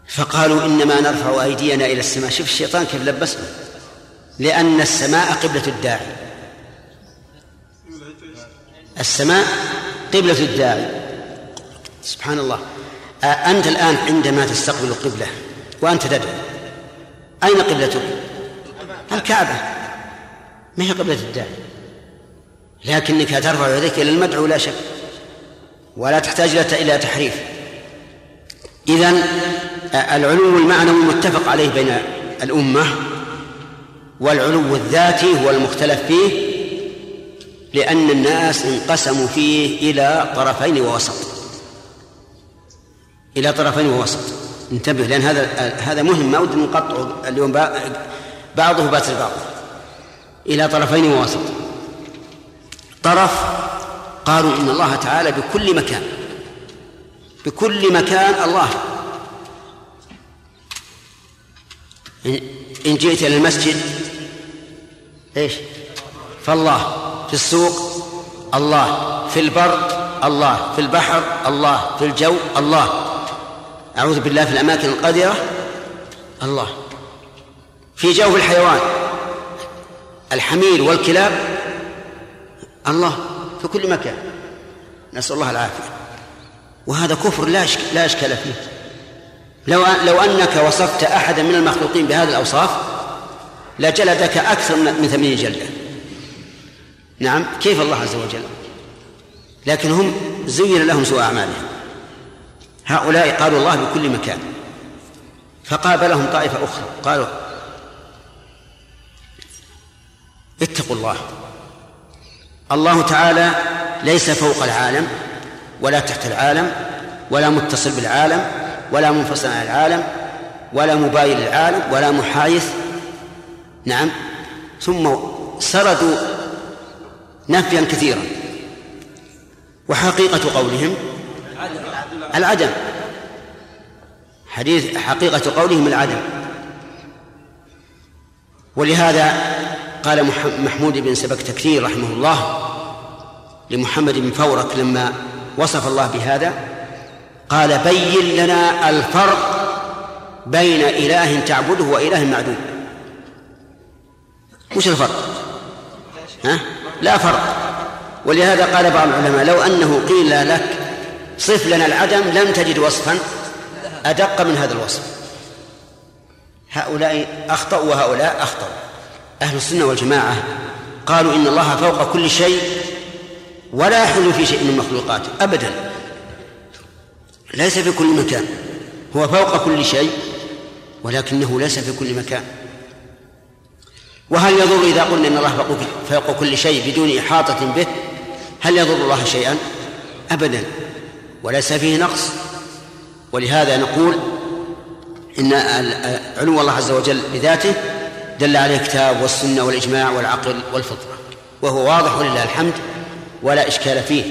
فقالوا إنما نرفع أيدينا إلى السماء. شوف الشيطان كيف لبسنا لأن السماء قبلة الداعي. السماء قبلة الداعي. سبحان الله أنت الآن عندما تستقبل القبلة وأنت تدعو أين قبلتك؟ الكعبة. ما هي قبلة الداعي؟ لكنك ترفع يديك إلى المدعو لا شك. ولا تحتاج إلى تحريف. إذن العلو المعنوي متفق عليه بين الأمة والعلو الذاتي هو المختلف فيه لأن الناس انقسموا فيه إلى طرفين ووسط. إلى طرفين ووسط. انتبه لأن هذا هذا مهم. ما ودي نقطعه اليوم بعضه بات البعض. إلى طرفين ووسط. طرف قالوا إن الله تعالى بكل مكان بكل مكان الله. إن جئت إلى المسجد إيش؟ فالله. في السوق الله. في البر الله. في البحر الله. في الجو الله. أعوذ بالله في الأماكن القذرة الله. في جوف الحيوان الحمير والكلاب الله في كل مكان. نسأل الله العافية. وهذا كفر لا لا إشكال فيه. لو لو أنك وصفت أحدا من المخلوقين بهذه الأوصاف لجلدك أكثر من ثمانين جلدة. نعم كيف الله عز وجل؟ لكن هم زين لهم سوء أعمالهم. هؤلاء قالوا الله بكل مكان. فقابلهم طائفة أخرى قالوا اتقوا الله. الله تعالى ليس فوق العالم ولا تحت العالم ولا متصل بالعالم ولا منفصل عن العالم ولا مباين للعالم ولا محايث. نعم. ثم سردوا نفيا كثيرا. وحقيقة قولهم العدم. حديث حقيقة قولهم العدم. ولهذا قال محمود بن سبك تكثير رحمه الله لمحمد بن فورك لما وصف الله بهذا قال بين لنا الفرق بين إله تعبده وإله معدوم وش الفرق؟ ها؟ لا فرق ولهذا قال بعض العلماء لو أنه قيل لك صف لنا العدم لم تجد وصفا أدق من هذا الوصف هؤلاء أخطأوا وهؤلاء أخطأوا أهل السنة والجماعة قالوا إن الله فوق كل شيء ولا يحل في شيء من مخلوقاته أبدا. ليس في كل مكان. هو فوق كل شيء ولكنه ليس في كل مكان. وهل يضر إذا قلنا إن الله فوق كل شيء بدون إحاطة به؟ هل يضر الله شيئا؟ أبدا. وليس فيه نقص. ولهذا نقول إن علو الله عز وجل بذاته دل عليه الكتاب والسنة والإجماع والعقل والفطرة وهو واضح ولله الحمد ولا إشكال فيه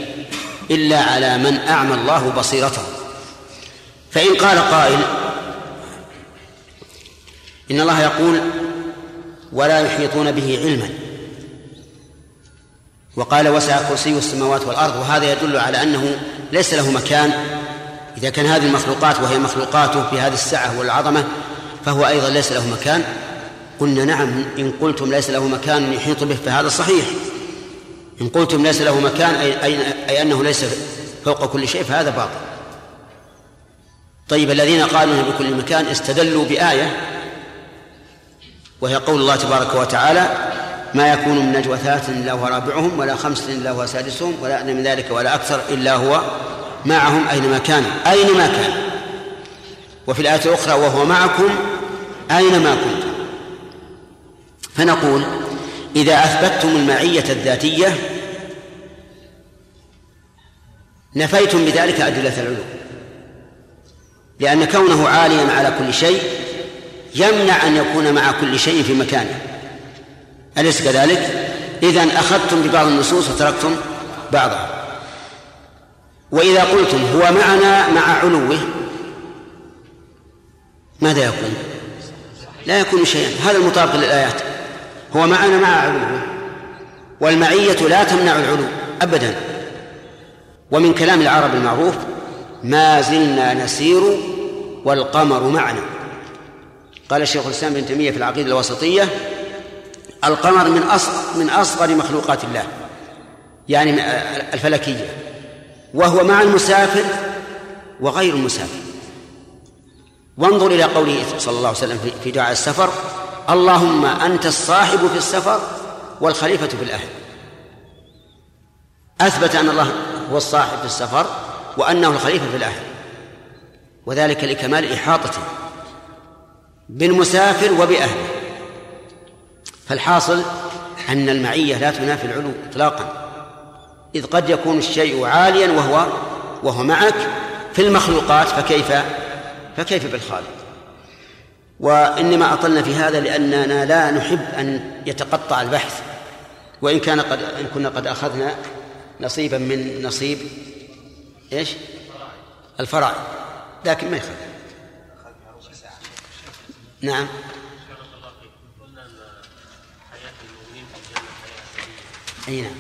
إلا على من أعمى الله بصيرته. فإن قال قائل إن الله يقول ولا يحيطون به علما. وقال وسع كرسي السماوات والأرض وهذا يدل على أنه ليس له مكان. إذا كان هذه المخلوقات وهي مخلوقاته في هذه السعة والعظمة فهو أيضا ليس له مكان. قلنا نعم إن قلتم ليس له مكان يحيط به فهذا صحيح. إن قلتم ليس له مكان أي, أي, أي أنه ليس فوق كل شيء فهذا باطل. طيب الذين قالوا بكل مكان استدلوا بآية وهي قول الله تبارك وتعالى ما يكون من نجوى ثلاث إلا هو رابعهم ولا خمسة إلا هو سادسهم ولا أدنى من ذلك ولا أكثر إلا هو معهم أينما كان. أينما كان. وفي الآية الأخرى وهو معكم أينما كنتم. فنقول إذا أثبتتم المعية الذاتية نفيتم بذلك أدلة العلو لأن كونه عاليا على كل شيء يمنع أن يكون مع كل شيء في مكانه أليس كذلك؟ إذا أخذتم ببعض النصوص وتركتم بعضها وإذا قلتم هو معنا مع علوه ماذا يكون؟ لا يكون شيئا هذا المطابق للآيات هو معنا مع علوه والمعية لا تمنع العلو أبدا. ومن كلام العرب المعروف ما زلنا نسير والقمر معنا. قال الشيخ الإسلام بن تيمية في العقيدة الوسطية القمر من أصغر من أصغر مخلوقات الله يعني الفلكية وهو مع المسافر وغير المسافر. وانظر إلى قوله صلى الله عليه وسلم في دعاء السفر اللهم أنت الصاحب في السفر والخليفة في الأهل. أثبت أن الله هو الصاحب في السفر وأنه الخليفة في الأهل. وذلك لكمال إحاطته بالمسافر وبأهله. فالحاصل أن المعية لا تنافي العلو إطلاقا. إذ قد يكون الشيء عاليا وهو وهو معك في المخلوقات فكيف فكيف بالخالق؟ وإنما أطلنا في هذا لأننا لا نحب أن يتقطع البحث. وإن كان قد إن كنا قد أخذنا نصيبا من نصيب إيش؟ الفرائض. لكن ما يخالف. نعم. أي نعم.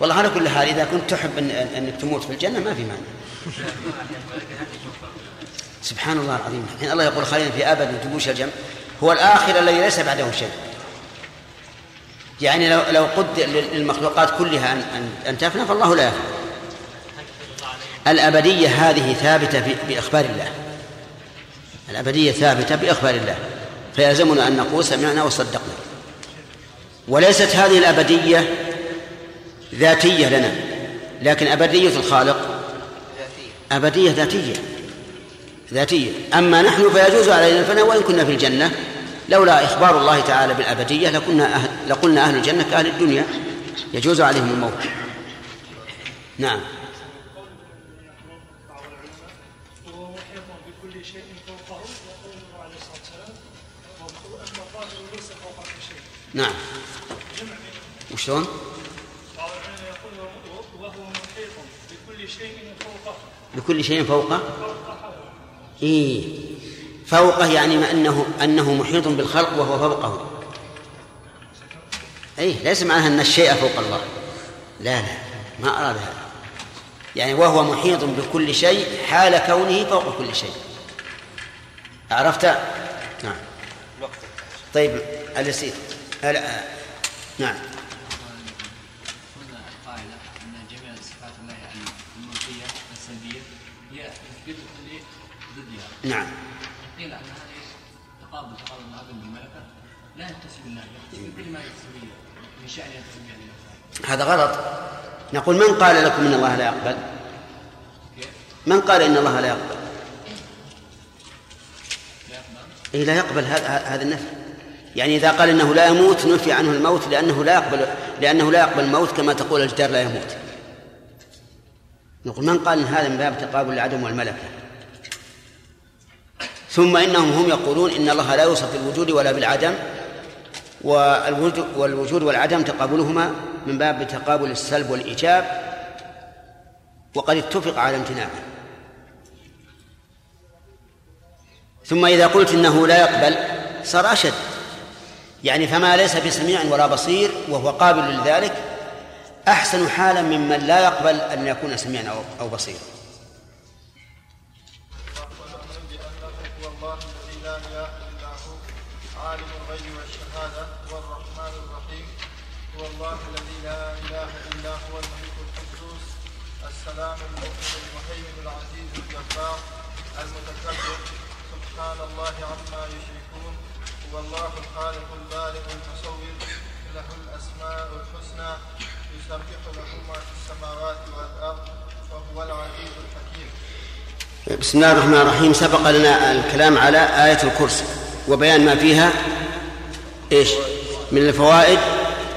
والله على كل حال إذا كنت تحب أن أنك تموت في الجنة ما في مانع. سبحان الله العظيم. حين الله يقول خالدا في أبد تبوش الجنه هو الآخر الذي ليس بعده شيء. يعني لو لو قد للمخلوقات كلها ان ان, أن تفنى فالله لا يفنى. الأبدية هذه ثابتة بإخبار الله. الأبدية ثابتة بإخبار الله. فيلزمنا أن نقول سمعنا وصدقنا. وليست هذه الأبدية ذاتية لنا. لكن أبدية الخالق أبدية ذاتية. ذاتية. أما نحن فيجوز علينا الفناء وإن كنا في الجنة. لولا إخبار الله تعالى بالأبدية لكنا أهل لقلنا أهل الجنة كأهل الدنيا. يجوز عليهم الموت. نعم. نعم. وشلون؟ وهو محيط بكل شيء فوقه بكل شيء فوقه؟ إيه. فوقه يعني ما أنه أنه محيط بالخلق وهو فوقه. أي ليس معناها أن الشيء فوق الله. لا لا ما أراد هذا. يعني وهو محيط بكل شيء حال كونه فوق كل شيء. عرفت؟ نعم. طيب اليسير. نعم. نعم. قيل أن هذه تقابل تقابل العدم بالملكة لا يتصل بالله يتصل بكل ما يتصل به من شأن يتصل به هذا غلط. نقول من قال لكم إن الله لا يقبل؟ من قال إن الله لا يقبل؟ إيه لا يقبل هذا هذا النفي. يعني إذا قال إنه لا يموت نفي عنه الموت لأنه لا يقبل لأنه لا يقبل الموت كما تقول الجدار لا يموت. نقول من قال إن هذا من باب تقابل العدم والملكة؟ ثم إنهم هم يقولون إن الله لا يوصف بالوجود ولا بالعدم والوجود والعدم تقابلهما من باب تقابل السلب والإيجاب وقد اتفق على امتناعه. ثم إذا قلت إنه لا يقبل صار أشد. يعني فما ليس بسميع ولا بصير وهو قابل لذلك أحسن حالا ممن لا يقبل أن يكون سميعا أو بصيرا. السلام المؤمن المهيمن العزيز الجبار المتكبر. سبحان الله عما يشركون. هو الله الخالق البارئ المصور. له الأسماء الحسنى. يسبح له ما في السماوات والأرض. وهو العزيز الحكيم. بسم الله الرحمن الرحيم. سبق لنا الكلام على آية الكرسي وبيان ما فيها إيش؟ من الفوائد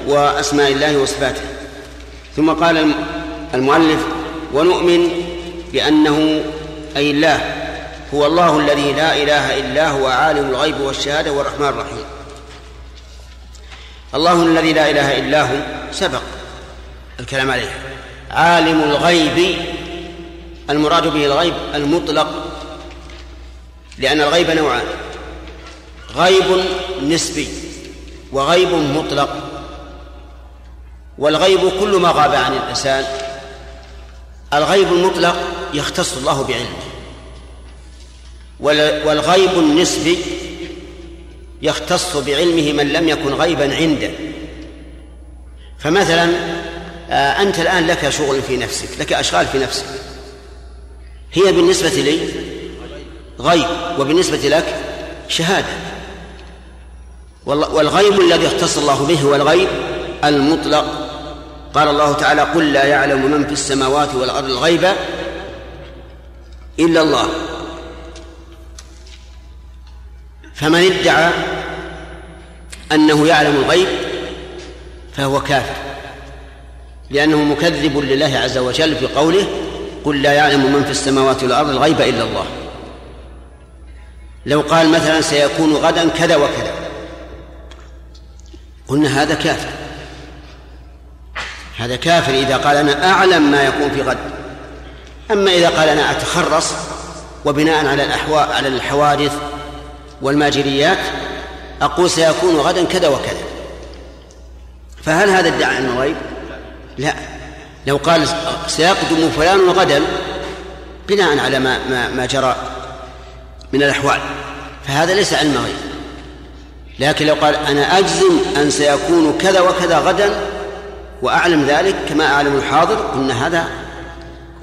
وأسماء الله وصفاته. ثم قال الم- المؤلف ونؤمن بأنه أي الله هو الله الذي لا إله إلا هو عالم الغيب والشهادة والرحمن الرحيم. الله الذي لا إله إلا هو سبق الكلام عليه. عالم الغيب المراد به الغيب المطلق لأن الغيب نوعان غيب نسبي وغيب مطلق والغيب كل ما غاب عن الإنسان الغيب المطلق يختص الله بعلمه. وال- والغيب النسبي يختص بعلمه من لم يكن غيبا عنده. فمثلا آه، أنت الآن لك شغل في نفسك لك أشغال في نفسك. هي بالنسبة لي غيب وبالنسبة لك شهادة. والغيب الذي اختص الله به هو الغيب المطلق قال الله تعالى قل لا يعلم من في السماوات والأرض الغيب إلا الله. فمن ادعى أنه يعلم الغيب فهو كافر لأنه مكذب لله عز وجل في قوله قل لا يعلم من في السماوات والأرض الغيب إلا الله. لو قال مثلا سيكون غدا كذا وكذا قلنا هذا كافر. هذا كافر إذا قال أنا أعلم ما يكون في غد. أما إذا قال أنا أتخرص وبناء على الأحواء على الحوادث والماجريات أقول سيكون غدا كذا وكذا. فهل هذا ادعاء علم الغيب؟ لا. لو قال سيقدم فلان غدا بناء على ما ما, ما جرى من الأحوال. فهذا ليس علم غيب. لكن لو قال أنا أجزم أن سيكون كذا وكذا غدا وأعلم ذلك كما أعلم الحاضر قلنا هذا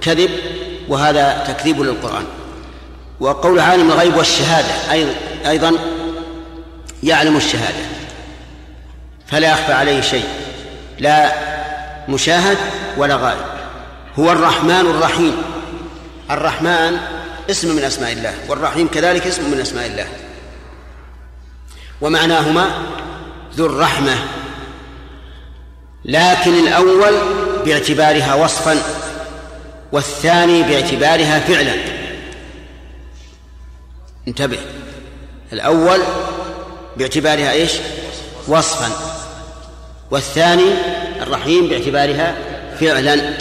كذب وهذا تكذيب للقرآن. وقول عالم الغيب والشهادة أيض- أيضا يعلم الشهادة. فلا يخفى عليه شيء. لا مشاهد ولا غائب. هو الرحمن الرحيم. الرحمن اسم من أسماء الله والرحيم كذلك اسم من أسماء الله. ومعناهما ذو الرحمة. لكن الأول باعتبارها وصفا والثاني باعتبارها فعلا. انتبه الأول باعتبارها إيش؟ وصفا والثاني الرحيم باعتبارها فعلا.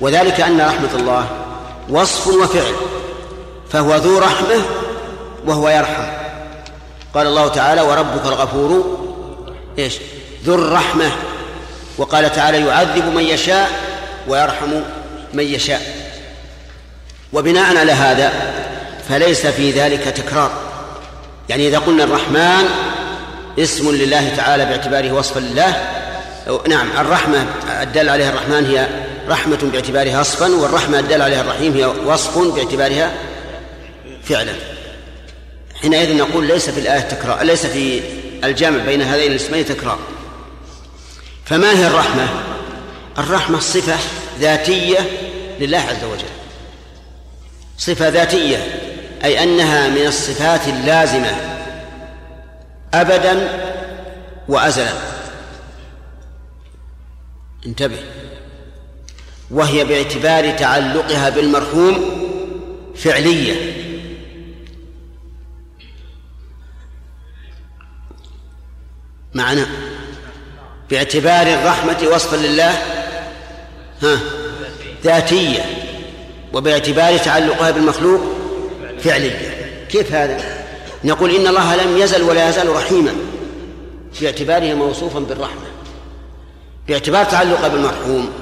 وذلك أن رحمة الله وصف وفعل فهو ذو رحمة وهو يرحم. قال الله تعالى وربك الغفور إيش؟ ذو الرحمة. وقال تعالى يعذب من يشاء ويرحم من يشاء. وبناء على هذا فليس في ذلك تكرار. يعني إذا قلنا الرحمن اسم لله تعالى باعتباره وصفا لله نعم الرحمة الدال عليها الرحمن هي رحمة باعتبارها وصفا والرحمة الدال عليها الرحيم هي وصف باعتبارها فعلا. حينئذ نقول ليس في الآية تكرار ليس في الجامع بين هذين الاسمين تكرار. فما هي الرحمة؟ الرحمة صفة ذاتية لله عز وجل. صفة ذاتية أي أنها من الصفات اللازمة أبدا وأزلا. انتبه. وهي باعتبار تعلقها بالمرحوم فعليه معنى. باعتبار الرحمة وصفا لله ها ذاتية وباعتبار تعلقها بالمخلوق فعلية كيف هذا؟ نقول إن الله لم يزل ولا يزال رحيما باعتباره موصوفا بالرحمة باعتبار تعلقه بالمرحوم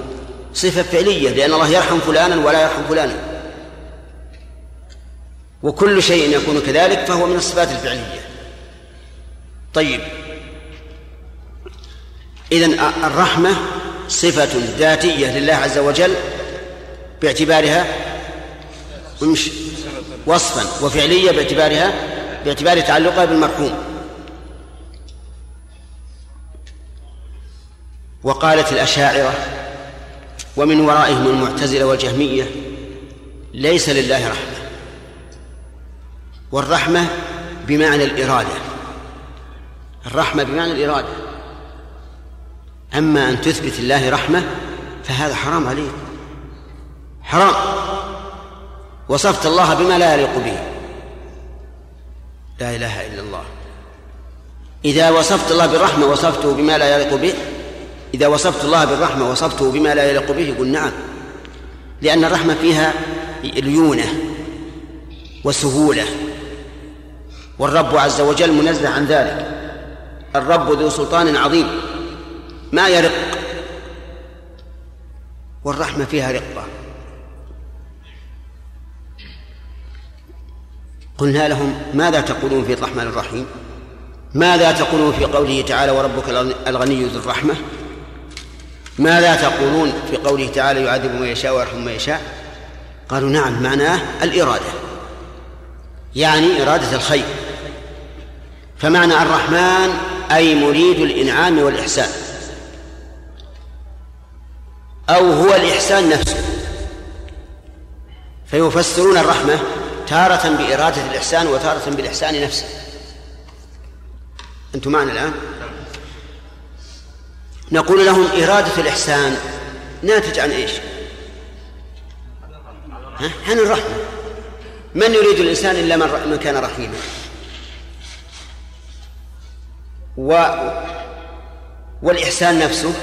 صفة فعلية لأن الله يرحم فلانا ولا يرحم فلانا. وكل شيء يكون كذلك فهو من الصفات الفعلية. طيب إذن الرحمة صفة ذاتية لله عز وجل باعتبارها وصفا وفعلية باعتبارها باعتبار تعلقها بالمرحوم. وقالت الأشاعرة ومن ورائهم المعتزلة والجهمية ليس لله رحمة. والرحمة بمعنى الإرادة. الرحمة بمعنى الإرادة. أما أن تثبت الله رحمة فهذا حرام عليك. حرام. وصفت الله بما لا يليق به. لا إله إلا الله. إذا وصفت الله بالرحمة وصفته بما لا يليق به. إذا وصفت الله بالرحمة وصفته بما لا يليق به يقول نعم. لأن الرحمة فيها ليونة وسهولة. والرب عز وجل منزه عن ذلك. الرب ذو سلطان عظيم. ما يرق والرحمة فيها رقة. قلنا لهم ماذا تقولون في الرحمن الرحيم؟ ماذا تقولون في قوله تعالى وربك الغني ذو الرحمة؟ ماذا تقولون في قوله تعالى يعذب من يشاء ويرحم من يشاء؟ قالوا نعم معناه الإرادة. يعني إرادة الخير. فمعنى الرحمن أي مريد الإنعام والإحسان. أو هو الإحسان نفسه. فيفسرون الرحمة تارة بإرادة الإحسان وتارة بالإحسان نفسه. أنتم معنا الآن؟ نقول لهم إرادة الإحسان ناتج عن إيش؟ ها؟ عن الرحمة. من يريد الإنسان إلا من كان رحيما؟ و والإحسان نفسه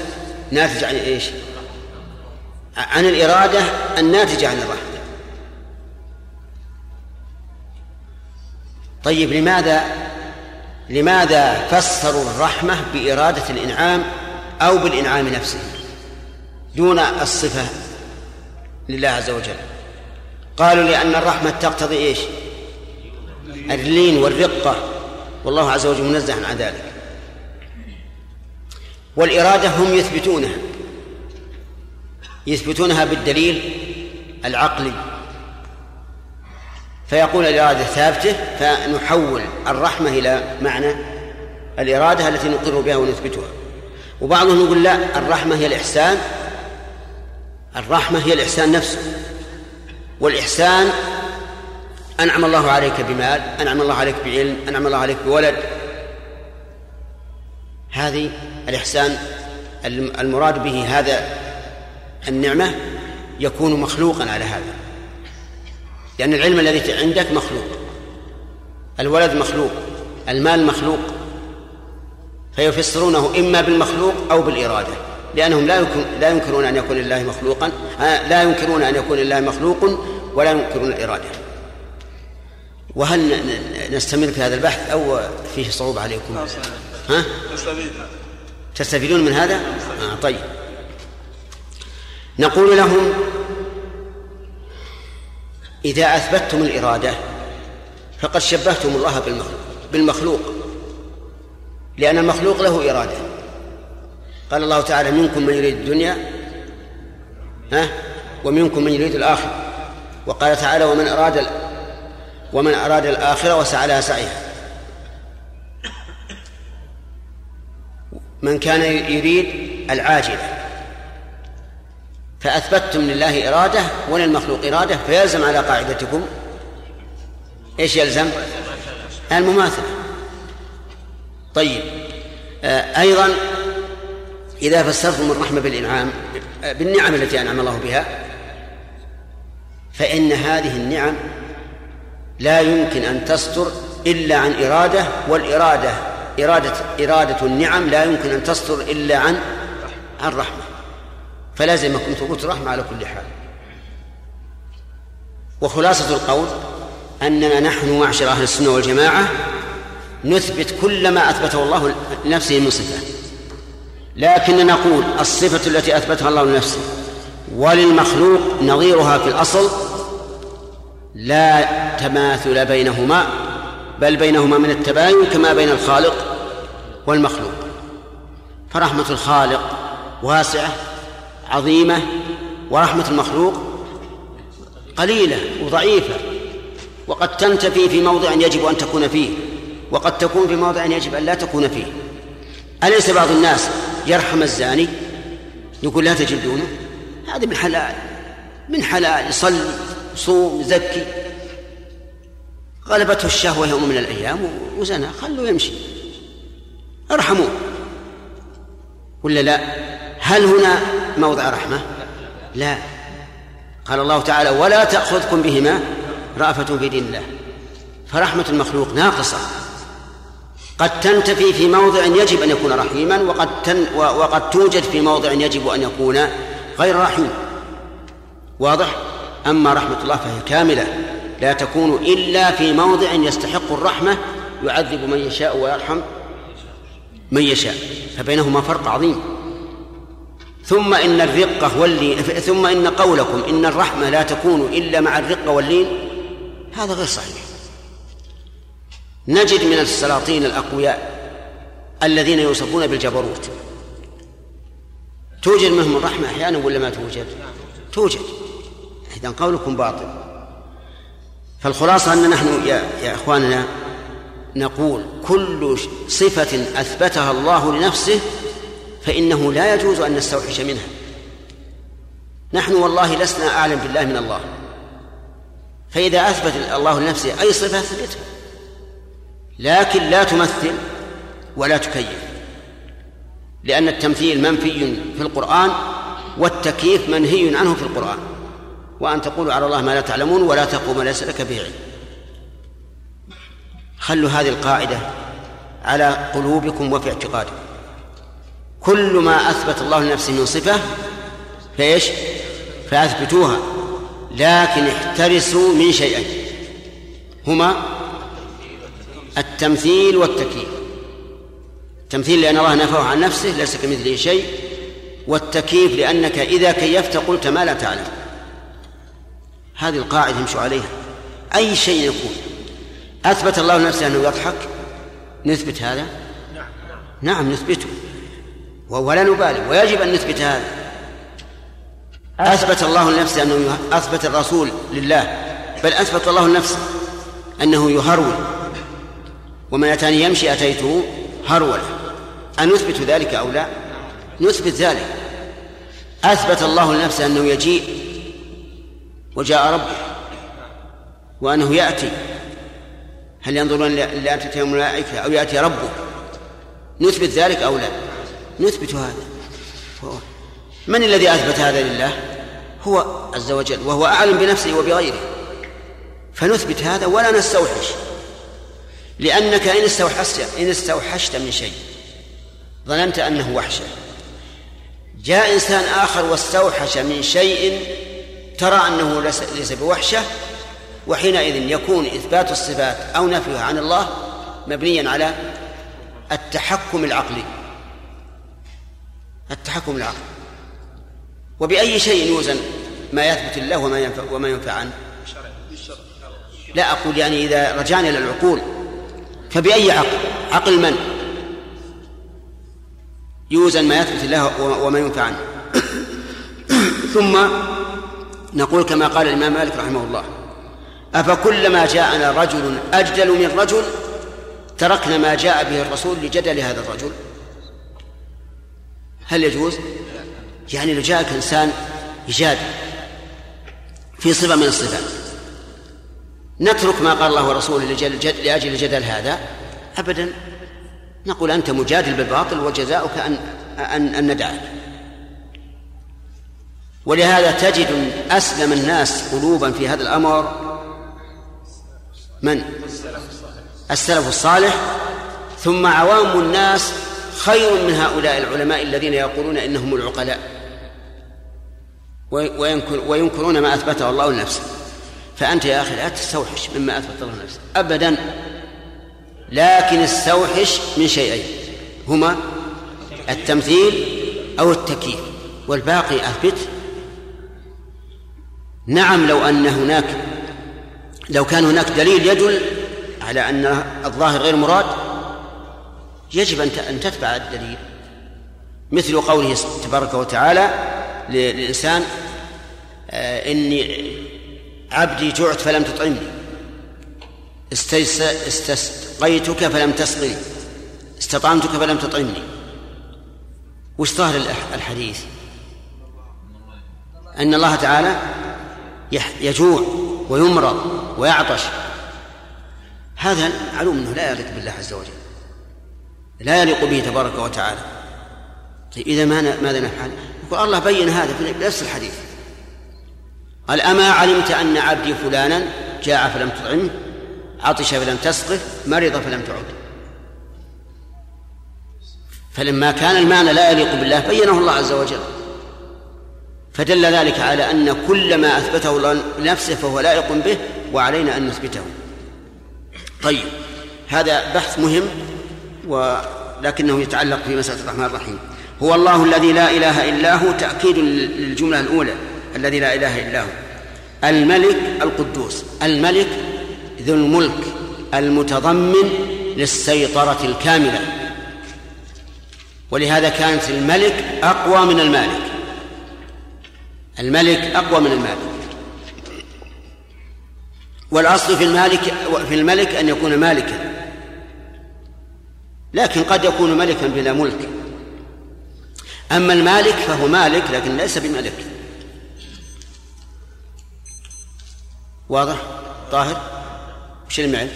ناتج عن إيش؟ عن الإرادة الناتجة عن الرحمة. طيب لماذا لماذا فسروا الرحمة بإرادة الإنعام أو بالإنعام نفسه دون الصفة لله عز وجل؟ قالوا لأن الرحمة تقتضي إيش؟ اللين والرقة. والله عز وجل منزه عن ذلك. والإرادة هم يثبتونها. يثبتونها بالدليل العقلي. فيقول الإرادة ثابتة فنحول الرحمة إلى معنى الإرادة التي نقر بها ونثبتها. وبعضهم يقول لا الرحمة هي الإحسان. الرحمة هي الإحسان نفسه. والإحسان أنعم الله عليك بمال أنعم الله عليك بعلم أنعم الله عليك بولد. هذه الإحسان المراد به هذا النعمة يكون مخلوقا على هذا. لأن العلم الذي عندك مخلوق. الولد مخلوق. المال مخلوق. فيفسرونه إما بالمخلوق أو بالإرادة. لأنهم لا يمكن لا ينكرون أن يكون لله مخلوقا لا ينكرون أن يكون لله مخلوق ولا ينكرون الإرادة. وهل نستمر في هذا البحث أو فيه صعوبة عليكم؟ ها؟ تستفيدون من هذا؟ آه طيب. نقول لهم إذا أثبتتم الإرادة فقد شبهتم الله بالمخلوق لأن المخلوق له إرادة. قال الله تعالى منكم من يريد الدنيا ها؟ ومنكم من يريد الآخرة. وقال تعالى ومن أراد ومن أراد الآخرة وسعى لها سعيها. من كان يريد العاجلة. فأثبتتم لله إرادة وللمخلوق إرادة فيلزم على قاعدتكم. إيش يلزم؟ المماثلة. طيب آه أيضا إذا فسرتم الرحمة بالإنعام بالنعم التي أنعم الله بها فإن هذه النعم لا يمكن أن تصدر إلا عن إرادة والإرادة إرادة إرادة النعم لا يمكن أن تصدر إلا عن عن رحمة. فلازمكم ثبوت الرحمة على كل حال. وخلاصة القول أننا نحن معشر أهل السنة والجماعة نثبت كل ما أثبته الله لنفسه من صفة. لكن نقول الصفة التي أثبتها الله لنفسه وللمخلوق نظيرها في الأصل لا تماثل بينهما بل بينهما من التباين كما بين الخالق والمخلوق. فرحمة الخالق واسعة عظيمة ورحمة المخلوق قليلة وضعيفة وقد تنتفي في موضع يجب أن تكون فيه وقد تكون في موضع يجب أن لا تكون فيه. أليس بعض الناس يرحم الزاني؟ يقول لا تجلدونه هذا من حلال من حلال يصلي صوم زكي غلبته الشهوة يوم من الأيام وزنى خلوا يمشي. أرحموه. ولا لا؟ هل هنا موضع رحمة؟ لا. قال الله تعالى ولا تأخذكم بهما رأفة في دين الله. فرحمة المخلوق ناقصة. قد تنتفي في موضع يجب أن يكون رحيما وقد تن وقد توجد في موضع يجب أن يكون غير رحيم. واضح؟ أما رحمة الله فهي كاملة. لا تكون إلا في موضع يستحق الرحمة يعذب من يشاء ويرحم من يشاء. فبينهما فرق عظيم. ثم إن الرقة واللين ثم إن قولكم إن الرحمة لا تكون إلا مع الرقة واللين هذا غير صحيح. نجد من السلاطين الأقوياء الذين يوصفون بالجبروت. توجد منهم الرحمة أحيانا ولا ما توجد؟ توجد. إذا قولكم باطل. فالخلاصة أن نحن يا, يا إخواننا نقول كل صفة أثبتها الله لنفسه فإنه لا يجوز أن نستوحش منها نحن والله لسنا أعلم بالله من الله. فإذا أثبت الله لنفسه أي صفة أثبتها. لكن لا تمثل ولا تكيف. لأن التمثيل منفي في القرآن والتكييف منهي عنه في القرآن. وأن تقولوا على الله ما لا تعلمون ولا تقوا ما ليس لك به علم. خلوا هذه القاعدة على قلوبكم وفي اعتقادكم. كل ما أثبت الله لنفسه من صفة فإيش؟ فأثبتوها. لكن احترسوا من شيئين هما التمثيل والتكييف. التمثيل لأن الله نفاه عن نفسه ليس كمثله شيء. والتكييف لأنك إذا كيفت قلت ما لا تعلم. هذه القاعدة يمشوا عليها. أي شيء يكون. أثبت الله نفسه أنه يضحك. نثبت هذا؟ نعم نثبته. ولا نبالي ويجب أن نثبت هذا. أثبت الله لنفسه أنه أثبت الرسول لله بل أثبت الله لنفسه أنه يهرول. ومن أتاني يمشي أتيته هرولا. أنثبت ذلك أو لا؟ نثبت ذلك. أثبت الله لنفسه أنه يجيء وجاء ربه وأنه يأتي. هل ينظرون لأتي الملائكة أو يأتي ربه نثبت ذلك أو لا؟ نثبت هذا. من الذي أثبت هذا لله؟ هو عز وجل وهو أعلم بنفسه وبغيره. فنثبت هذا ولا نستوحش. لأنك إن استوحشت إن استوحشت من شيء ظننت أنه وحشة. جاء إنسان آخر واستوحش من شيء ترى أنه ليس بوحشة وحينئذ يكون إثبات الصفات أو نفيها عن الله مبنيا على التحكم العقلي. التحكم العقلي وبأي شيء يوزن ما يثبت الله وما ينفع وما ينفع عنه. لا أقول يعني إذا رجعنا إلى العقول فبأي عقل؟ عقل من؟ يوزن ما يثبت الله وما ينفع عنه. (coughs) ثم نقول كما قال الإمام مالك رحمه الله أفكلما جاءنا رجل أجدل من رجل تركنا ما جاء به الرسول لجدل هذا الرجل؟ هل يجوز؟ يعني لو جاءك إنسان يجادل في صفة من الصفات نترك ما قال الله ورسوله لأجل الجدل هذا؟ أبدا. نقول أنت مجادل بالباطل وجزاؤك أن أن أن ندعك. ولهذا تجد أسلم الناس قلوبا في هذا الأمر من؟ السلف الصالح. ثم عوام الناس خير من هؤلاء العلماء الذين يقولون إنهم العقلاء. وينكرون ما أثبته الله لنفسه. فأنت يا أخي لا تستوحش مما أثبت الله نفسه أبدا. لكن استوحش من شيئين. هما التمثيل أو التكييف. والباقي أثبت. نعم لو أن هناك لو كان هناك دليل يدل على أن الظاهر غير مراد يجب أن تتبع الدليل مثل قوله تبارك وتعالى للإنسان آه، إني عبدي جعت فلم تطعمني استسقيتك فلم تسقني استطعمتك فلم تطعمني. وش ظاهر الحديث؟ أن الله تعالى يجوع ويمرض ويعطش. هذا معلوم أنه لا يليق بالله عز وجل. لا يليق به تبارك وتعالى. طيب إذا ماذا نفعل؟ يقول الله بين هذا في نفس الحديث. قال أما علمت أن عبدي فلانا جاع فلم تطعمه عطش فلم تسقه مرض فلم تعد. فلما كان المعنى لا يليق بالله بينه الله عز وجل. فدل ذلك على أن كل ما أثبته لنفسه فهو لائق به وعلينا أن نثبته. طيب هذا بحث مهم. ولكنه يتعلق في مسألة الرحمن الرحيم. هو الله الذي لا إله إلا هو تأكيد للجملة الأولى الذي لا إله إلا هو. الملك القدوس الملك ذو الملك المتضمن للسيطرة الكاملة. ولهذا كانت الملك أقوى من المالك. الملك أقوى من المالك. والأصل في المالك في الملك أن يكون مالكا. لكن قد يكون ملكا بلا ملك. أما المالك فهو مالك لكن ليس بملك. واضح؟ طاهر؟ وش المعل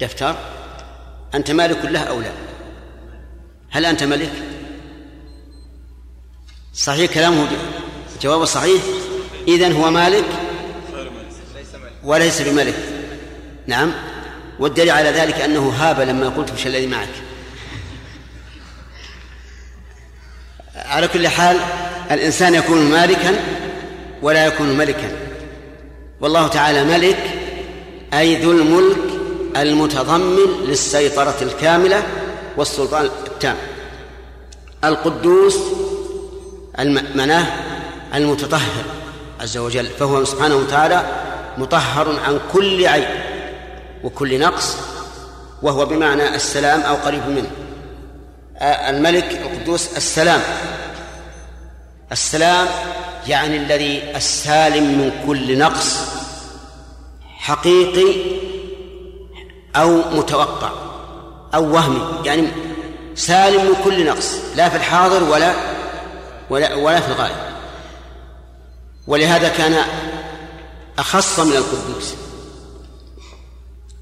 دفتر؟ أنت مالك له أو لا؟ هل أنت ملك؟ صحيح كلامه؟ جواب صحيح؟ إذن هو مالك؟ وليس بملك. نعم. والدليل على ذلك أنه هاب لما قلت وش الذي معك. على كل حال الإنسان يكون مالكا ولا يكون ملكا. والله تعالى ملك أي ذو الملك المتضمن للسيطرة الكاملة والسلطان التام. القدوس معناه المتطهر عز وجل فهو سبحانه وتعالى مطهر عن كل عيب. وكل نقص وهو بمعنى السلام أو قريب منه. الملك القدوس السلام. السلام يعني الذي السالم من كل نقص حقيقي أو متوقع أو وهمي. يعني سالم من كل نقص لا في الحاضر ولا ولا ولا في الغائب ولهذا كان أخص من القدوس.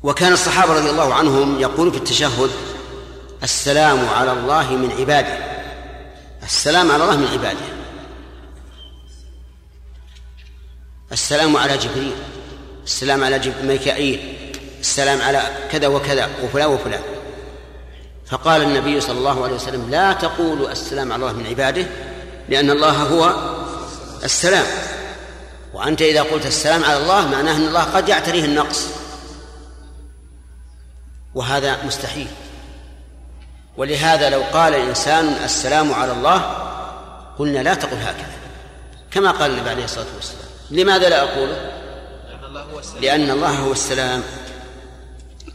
وكان الصحابة رضي الله عنهم يقول في التشهد السلام على الله من عباده. السلام على الله من عباده. السلام على جبريل السلام على ميكائيل السلام على كذا وكذا وفلان وفلان. فقال النبي صلى الله عليه وسلم لا تقولوا السلام على الله من عباده لأن الله هو السلام. وأنت إذا قلت السلام على الله معناه أن الله قد يعتريه النقص. وهذا مستحيل. ولهذا لو قال الإنسان السلام على الله قلنا لا تقل هكذا. كما قال النبي عليه الصلاة والسلام. لماذا لا أقوله لأن الله هو السلام.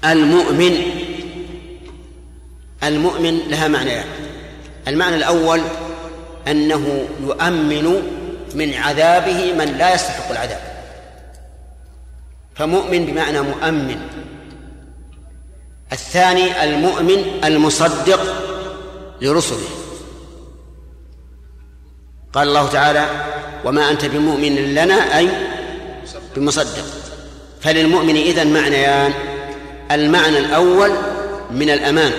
المؤمن المؤمن لها معنيان المعنى الأول أنه يؤمن من عذابه من لا يستحق العذاب. فمؤمن بمعنى مؤمن. الثاني المؤمن المصدق لرسله. قال الله تعالى وما أنت بمؤمن لنا أي بمصدق. فللمؤمن إذن معنيان المعنى الأول من الأمان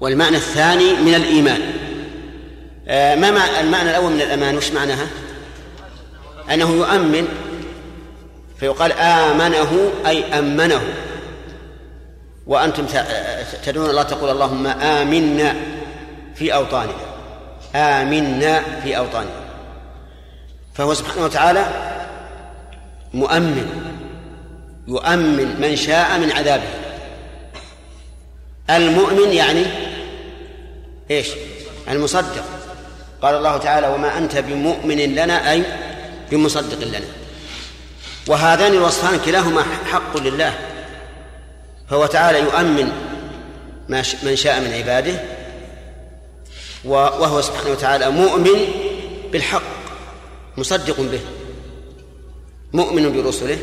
والمعنى الثاني من الإيمان. آه، ما مع المعنى الأول من الأمان؟ وش معناها؟ أنه يؤمن فيقال آمنه أي أمنه. وأنتم تدعون الله تقول اللهم آمنا في أوطاننا. آمنا في أوطاننا. فهو سبحانه وتعالى مؤمن يؤمن من شاء من عذابه. المؤمن يعني إيش؟ المصدق. قال الله تعالى وما أنت بمؤمن لنا أي بمصدق لنا. وهذان الوصفان كلاهما حق لله. فهو تعالى يؤمن من شاء من عباده وهو سبحانه وتعالى مؤمن بالحق مصدق به مؤمن برسله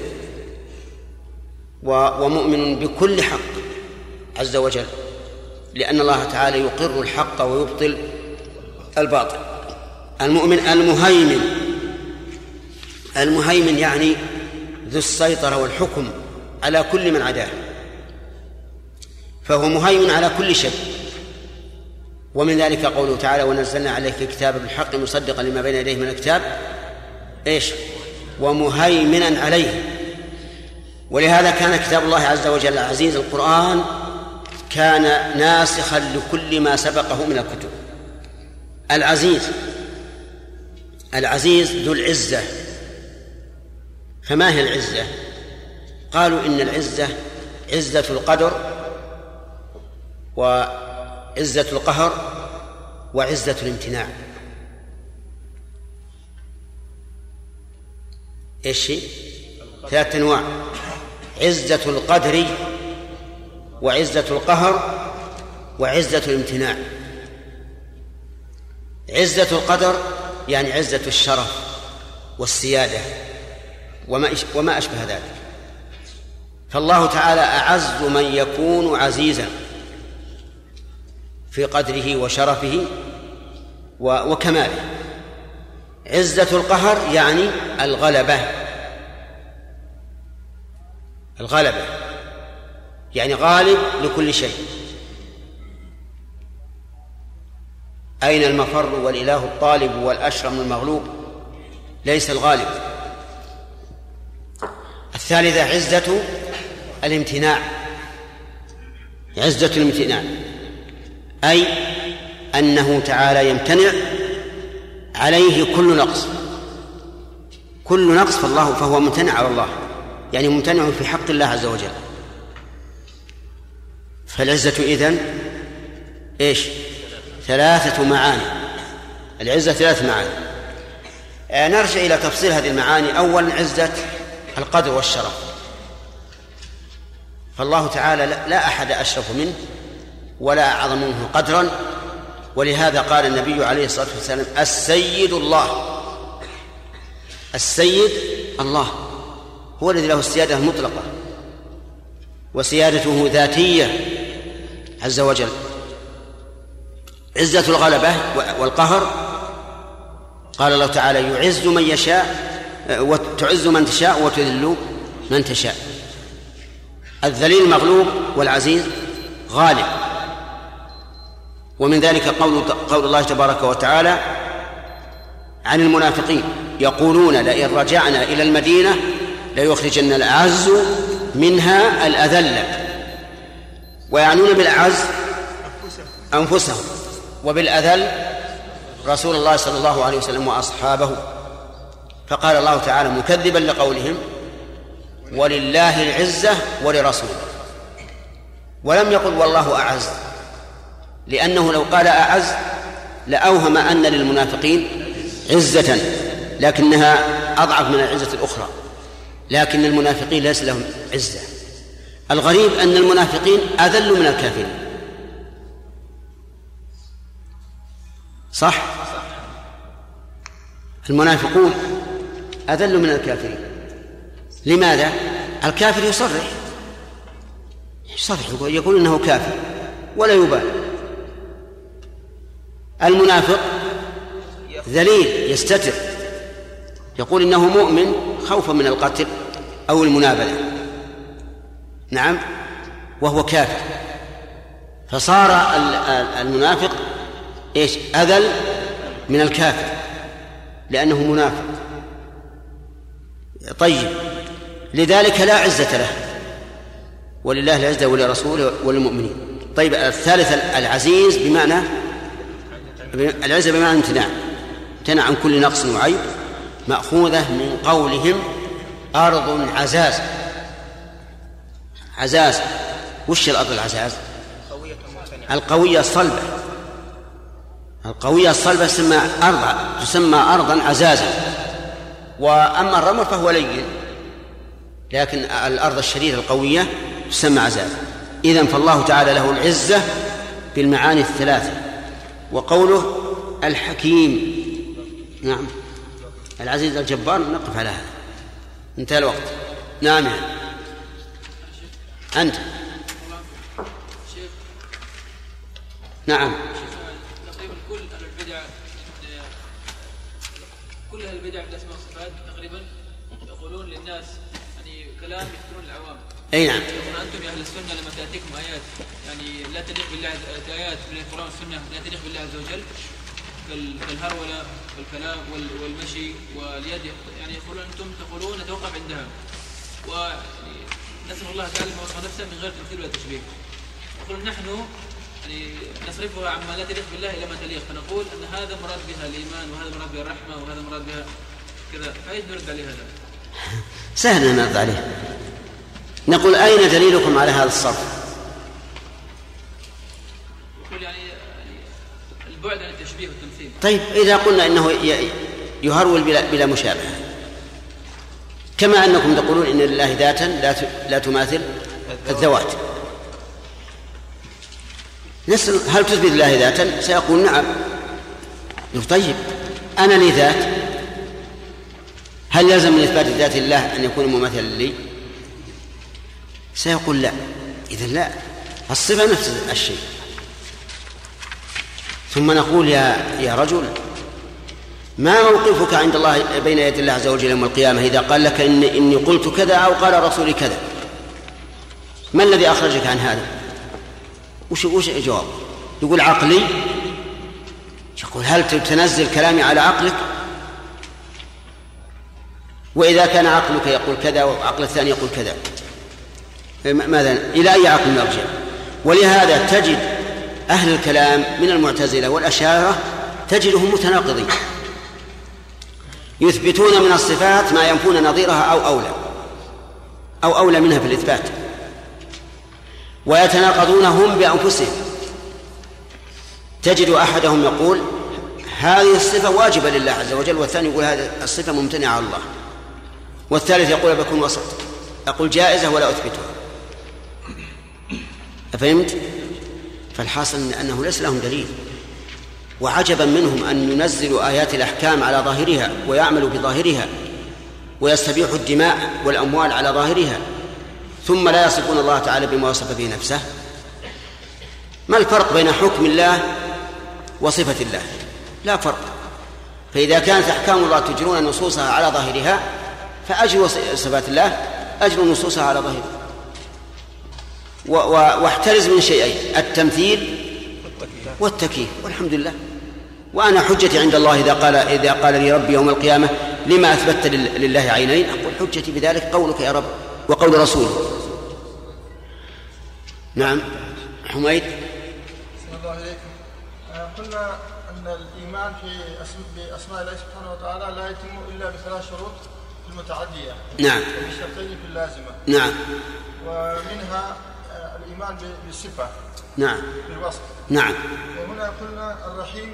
ومؤمن بكل حق عز وجل لأن الله تعالى يقر الحق ويبطل الباطل. المؤمن المهيمن المهيمن يعني ذو السيطرة والحكم على كل من عداه. فهو مهيمن على كل شيء. ومن ذلك قوله تعالى ونزلنا عليك الكتاب بالحق مصدقا لما بين يديه من الكتاب. إيش؟ ومهيمنا عليه. ولهذا كان كتاب الله عز وجل العزيز القرآن كان ناسخا لكل ما سبقه من الكتب. العزيز العزيز ذو العزة. فما هي العزة؟ قالوا إن العزة عزة القدر وعزة القهر وعزة الامتناع. إيش؟ ثلاثة أنواع. عزة القدر وعزة القهر وعزة الامتناع. عزة القدر يعني عزة الشرف والسيادة وما وما أشبه ذلك. فالله تعالى أعز من يكون عزيزا. في قدره وشرفه وكماله. عزة القهر يعني الغلبة. الغلبة. يعني غالب لكل شيء. أين المفر والإله الطالب والأشرم المغلوب؟ ليس الغالب. الثالثة عزة الامتناع. عزة الامتناع. أي أنه تعالى يمتنع عليه كل نقص. كل نقص فالله فهو ممتنع على الله. يعني ممتنع في حق الله عز وجل. فالعزة إذن إيش؟ ثلاثة معاني. العزة ثلاث معاني. آه، نرجع إلى تفصيل هذه المعاني. أولا عزة القدر والشرف. فالله تعالى لا- لا أحد أشرف منه. ولا أعظم منه قدرا. ولهذا قال النبي عليه الصلاة والسلام السيد الله. السيد الله. هو الذي له السيادة المطلقة وسيادته ذاتية عز وجل. عزة الغلبة والقهر. قال الله تعالى يعز من يشاء وتعز من تشاء وتذل من تشاء. الذليل مغلوب والعزيز غالب. ومن ذلك قول قول الله تبارك وتعالى عن المنافقين يقولون لئن رجعنا إلى المدينة ليخرجن الأعز منها الأذل. ويعنون بالأعز أنفسهم وبالأذل رسول الله صلى الله عليه وسلم وأصحابه. فقال الله تعالى مكذبا لقولهم ولله العزة ولرسوله. ولم يقل والله أعز. لأنه لو قال أعز لأوهم أن للمنافقين عزة لكنها أضعف من العزة الأخرى. لكن المنافقين ليس لهم عزة. الغريب أن المنافقين أذل من الكافرين. صح؟ المنافقون أذل من الكافرين. لماذا؟ الكافر يصرح. يصرح يقول, إنه كافر ولا يبالي. المنافق ذليل يستتر. يقول إنه مؤمن خوفا من القتل أو المنابذة نعم وهو كافر. فصار المنافق إيش؟ أذل من الكافر لأنه منافق. طيب لذلك لا عزة له. ولله العزة ولرسوله وللمؤمنين. طيب الثالث العزيز بمعنى العزة بمعنى امتناع. امتنع عن كل نقص وعيب. مأخوذة من قولهم أرض عزاز. عزاز. وش الأرض العزاز؟ القوية الصلبة. القوية الصلبة تسمى أرض تسمى أرضا عزازا. وأما الرمل فهو لين. لكن الأرض الشديدة القوية تسمى عزازا إذا فالله تعالى له العزة بالمعاني الثلاثة. وقوله الحكيم. نعم. العزيز الجبار نقف على هذا. انتهى الوقت. نعم. أنت. نعم. كل البدع كل البدع في الاسماء والصفات تقريبا يقولون للناس يعني كلام يذكرون العوام. أي نعم. يقولون أنتم يا أهل السنة لما تأتيكم آيات يعني لا تليق بالله ايات من القرآن والسنة لا تليق بالله عز وجل كال- كالهرولة والكلام وال- والمشي واليد يعني يقولون أنتم تقولون نتوقف عندها. ويعني نسأل الله تعالى ما وصف نفسه من غير تمثيل ولا تشبيه. يقول نحن يعني نصرفها عما لا تليق بالله إلى ما تليق فنقول أن هذا مراد بها الإيمان وهذا مراد بها الرحمة وهذا مراد بها كذا. فايش نرد عليه هذا؟ (laughs) سهل أن نرد عليه. نقول أين دليلكم على هذا الصرف؟ يقول يعني البعد عن التشبيه والتمثيل. طيب إذا قلنا إنه ي- يهرول بلا, بلا مشابهة كما أنكم تقولون إن لله ذاتا لا لا تماثل الذوات. نسأل هل تثبت لله ذاتا؟ سيقول نعم. طيب أنا لي ذات. هل يلزم من إثبات ذات الله أن يكون مماثلا لي؟ سيقول لا. إذا لا. الصفة نفس الشيء. ثم نقول يا يا رجل ما موقفك عند الله بين يدي الله عز وجل يوم القيامة إذا قال لك إن إني قلت كذا أو قال رسولي كذا؟ ما الذي أخرجك عن هذا؟ وش وش الجواب؟ يقول عقلي. يقول هل تنزل كلامي على عقلك؟ وإذا كان عقلك يقول كذا وعقل الثاني يقول كذا. ماذا؟ إلى أي عقل نرجع ولهذا تجد أهل الكلام من المعتزلة والأشاعرة تجدهم متناقضين. يثبتون من الصفات ما ينفون نظيرها أو أولى. أو أولى منها في الإثبات. ويتناقضون هم بأنفسهم. تجد أحدهم يقول هذه الصفة واجبة لله عز وجل والثاني يقول هذه الصفة ممتنعة على الله. والثالث يقول بكون وسط. أقول جائزة ولا أثبتها. أفهمت؟ فالحاصل أنه ليس لهم دليل. وعجبا منهم أن ينزلوا آيات الأحكام على ظاهرها ويعملوا بظاهرها ويستبيحوا الدماء والأموال على ظاهرها ثم لا يصفون الله تعالى بما وصف به نفسه. ما الفرق بين حكم الله وصفة الله؟ لا فرق. فإذا كانت أحكام الله تجرون نصوصها على ظاهرها فأجروا صفات الله أجروا نصوصها على ظاهرها. واحترز من شيئين. التمثيل والتكييف. والحمد لله وأنا حجتي عند الله إذا قال إذا قال لي ربي يوم القيامة لما أثبتت لل- لله عينين أقول حجتي بذلك قولك يا رب وقول رسوله نعم. حميد. الله عليكم. آه، قلنا أن الإيمان في أسم- بأسماء الله سبحانه وتعالى لا يتم إلا بثلاث شروط المتعدية. نعم. وبشرطين في اللازمة. نعم. ومنها آه، الإيمان ب- بالصفة. نعم. بالوصف. نعم. وهنا قلنا الرحيم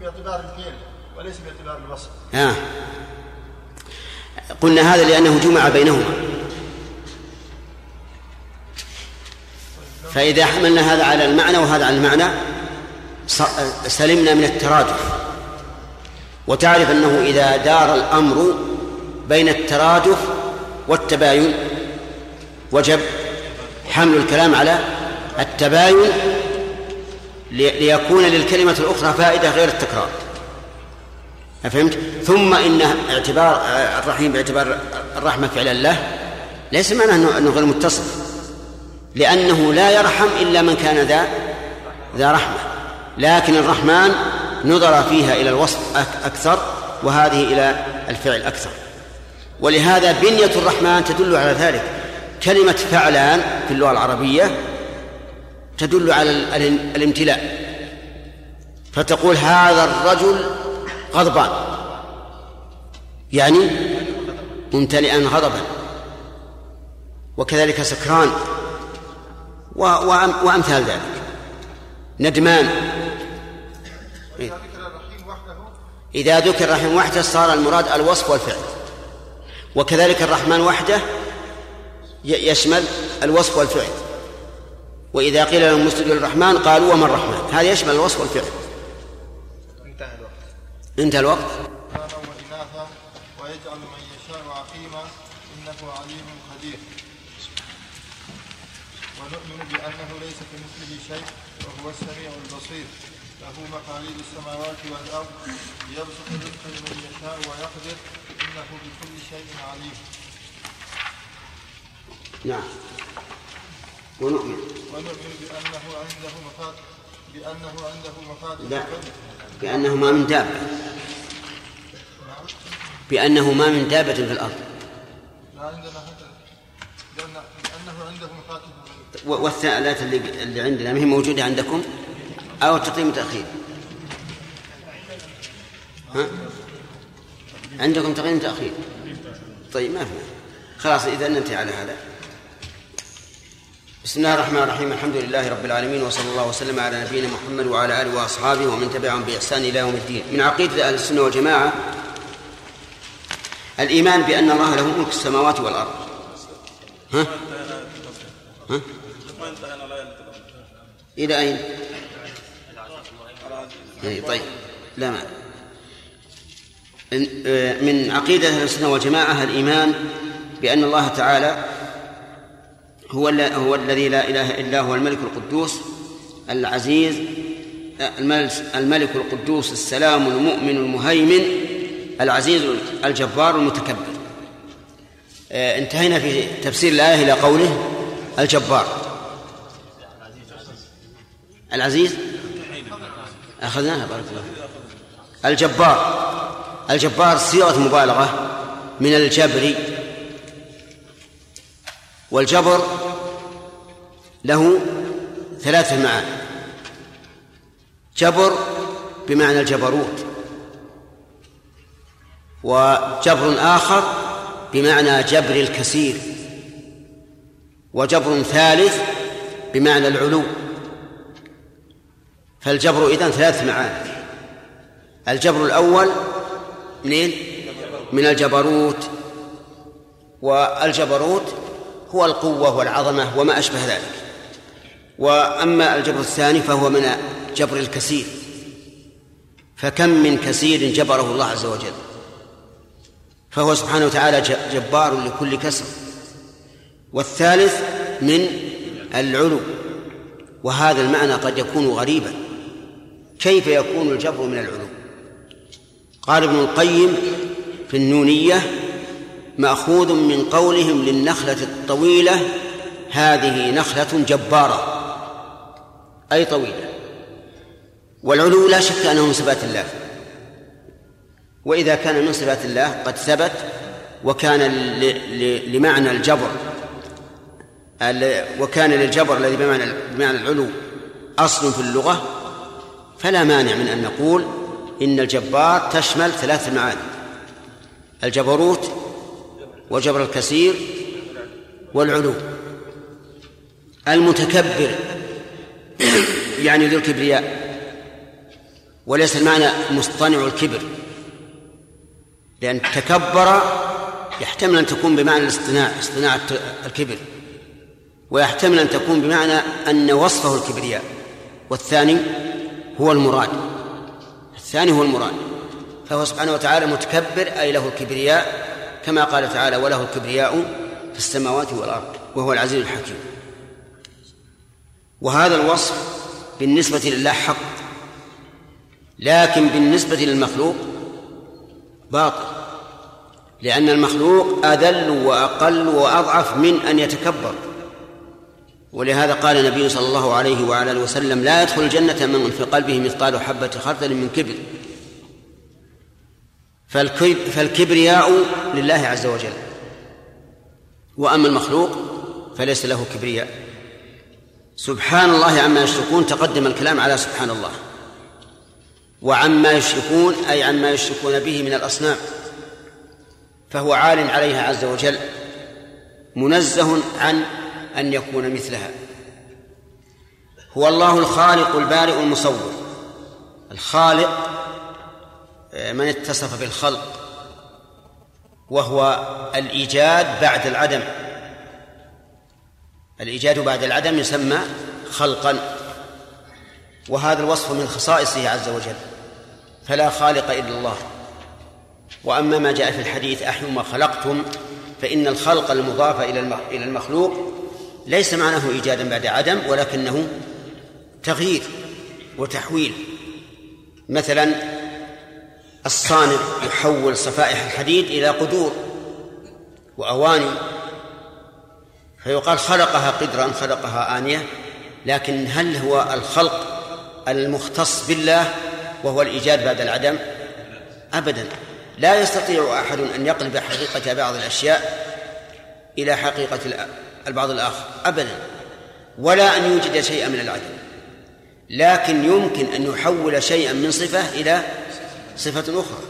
باعتبار الفعل وليس باعتبار الوصف. آه. قلنا هذا لأنه جمع بينهما. فإذا حملنا هذا على المعنى وهذا على المعنى سلمنا من الترادف. وتعرف أنه إذا دار الأمر بين الترادف والتباين وجب حمل الكلام على التباين لي- ليكون للكلمة الأخرى فائدة غير التكرار. أفهمت؟ ثم إن اعتبار آه، الرحيم باعتبار الرحمة فعل الله ليس معناه أنه, غير متصف لأنه لا يرحم إلا من كان ذا ذا رحمة. لكن الرحمن نظر فيها إلى الوصف أك- أكثر وهذه إلى الفعل أكثر. ولهذا بنية الرحمن تدل على ذلك. كلمة فعلان في اللغة العربية تدل على ال- ال- الامتلاء. فتقول هذا الرجل غضبان. يعني ممتلئا غضبا. وكذلك سكران. وأمثال ذلك. ندمان. إيه. إذا ذكر الرحيم وحده صار المراد الوصف والفعل. وكذلك الرحمن وحده يشمل الوصف والفعل. وإذا قيل لهم اسجدوا للرحمن قالوا وما الرحمن؟ هذا يشمل الوصف والفعل. انتهى الوقت. ذكرانا وإناثا ويجعل من يشاء عقيما إنه عليم قدير. ونؤمن بأنه ليس كمثله شيء وهو السميع البصير. له مقاليد السماوات والأرض يبسط الرزق لمن يشاء ويقدر إنه بكل شيء عليم. نعم. ونؤمن. ونؤمن بأنه عنده مفاتح بأنه عنده مفاتح لا. بأنه ما من دابة. بأنه ما من دابة في الأرض. لا عندنا لأن لأنه عنده والثالثة اللي اللي عندنا ما هي موجودة عندكم؟ أو تقديم تأخير. ها؟ عندكم تقديم تأخير؟ طيب ما في. خلاص إذا ننتهي على هذا. بسم الله الرحمن الرحيم الحمد لله رب العالمين وصلى الله وسلم على نبينا محمد وعلى آله وأصحابه ومن تبعهم بإحسان إلى يوم الدين من عقيدة أهل السنة والجماعة الإيمان بأن الله له ملك السماوات والأرض ها؟ ها؟ إلى أين؟ إيه، طيب لا ما من عقيدة أهل السنة والجماعة الإيمان بأن الله تعالى هو هو الذي لا إله إلا هو الملك القدوس العزيز الملك- القدوس السلام المؤمن المهيمن العزيز الجبار المتكبر. آه، انتهينا في تفسير الآية إلى قوله الجبار. العزيز؟ أخذناها بارك الله. الجبار. الجبار صيغة مبالغة من الجبر والجبر له ثلاثة معاني. جبر بمعنى الجبروت وجبر آخر بمعنى جبر الكثير وجبر ثالث بمعنى العلو. فالجبر إذن ثلاث معاني. الجبر الأول منين؟ من الجبروت. والجبروت هو القوة والعظمة وما أشبه ذلك. وأما الجبر الثاني فهو من جبر الكثير. فكم من كثير جبره الله عز وجل. فهو سبحانه وتعالى جبار لكل كسر. والثالث من العلو. وهذا المعنى قد يكون غريبا. كيف يكون الجبر من العلو؟ قال ابن القيم في النونية مأخوذ من قولهم للنخلة الطويلة هذه نخلة جبارة. أي طويلة؟ والعلو لا شك أنه من صفات الله. وإذا كان من صفات الله قد ثبت وكان لمعنى الجبر ال- وكان للجبر الذي بمعنى بمعنى العلو أصل في اللغة فلا مانع من أن نقول إن الجبار تشمل ثلاث معاني. الجبروت وجبر الكثير والعلو. المتكبر يعني ذو الكبرياء. وليس المعنى مصطنع الكبر. لأن تكبر يحتمل أن تكون بمعنى الاصطناع اصطناع الكبر. ويحتمل أن تكون بمعنى أن وصفه الكبرياء. والثاني هو المراد. الثاني هو المراد. فهو سبحانه وتعالى متكبر أي له الكبرياء كما قال تعالى وله الكبرياء في السماوات والأرض وهو العزيز الحكيم. وهذا الوصف بالنسبة لله حق لكن بالنسبة للمخلوق باطل لأن المخلوق أذل وأقل وأضعف من أن يتكبر. ولهذا قال النبي صلى الله عليه وعلى وسلم لا يدخل الجنة من في قلبه مثقال حبة خردل من كبر. فالكبرياء لله عز وجل. وأما المخلوق فليس له كبرياء. سبحان الله عما يشركون تقدم الكلام على سبحان الله. وعما يشركون أي عما يشركون به من الأصنام. فهو عال عليها عز وجل منزه عن أن يكون مثلها. هو الله الخالق البارئ المصور. الخالق من اتصف بالخلق وهو الإيجاد بعد العدم. الإيجاد بعد العدم يسمى خلقا وهذا الوصف من خصائصه عز وجل فلا خالق إلا الله. وأما ما جاء في الحديث أحيوا ما خلقتم فإن الخلق المضاف إلى المخلوق ليس معناه إيجادا بعد عدم ولكنه تغيير وتحويل. مثلا الصانع يحول صفائح الحديد إلى قدور وأواني. فيقال خلقها قدرا خلقها آنية لكن هل هو الخلق المختص بالله وهو الإيجاد بعد العدم؟ أبدا. لا يستطيع أحد أن يقلب حقيقة بعض الأشياء إلى حقيقة البعض الآخر. أبدا. ولا أن يوجد شيئا من العدم. لكن يمكن أن يحول شيئا من صفة إلى صفة أخرى.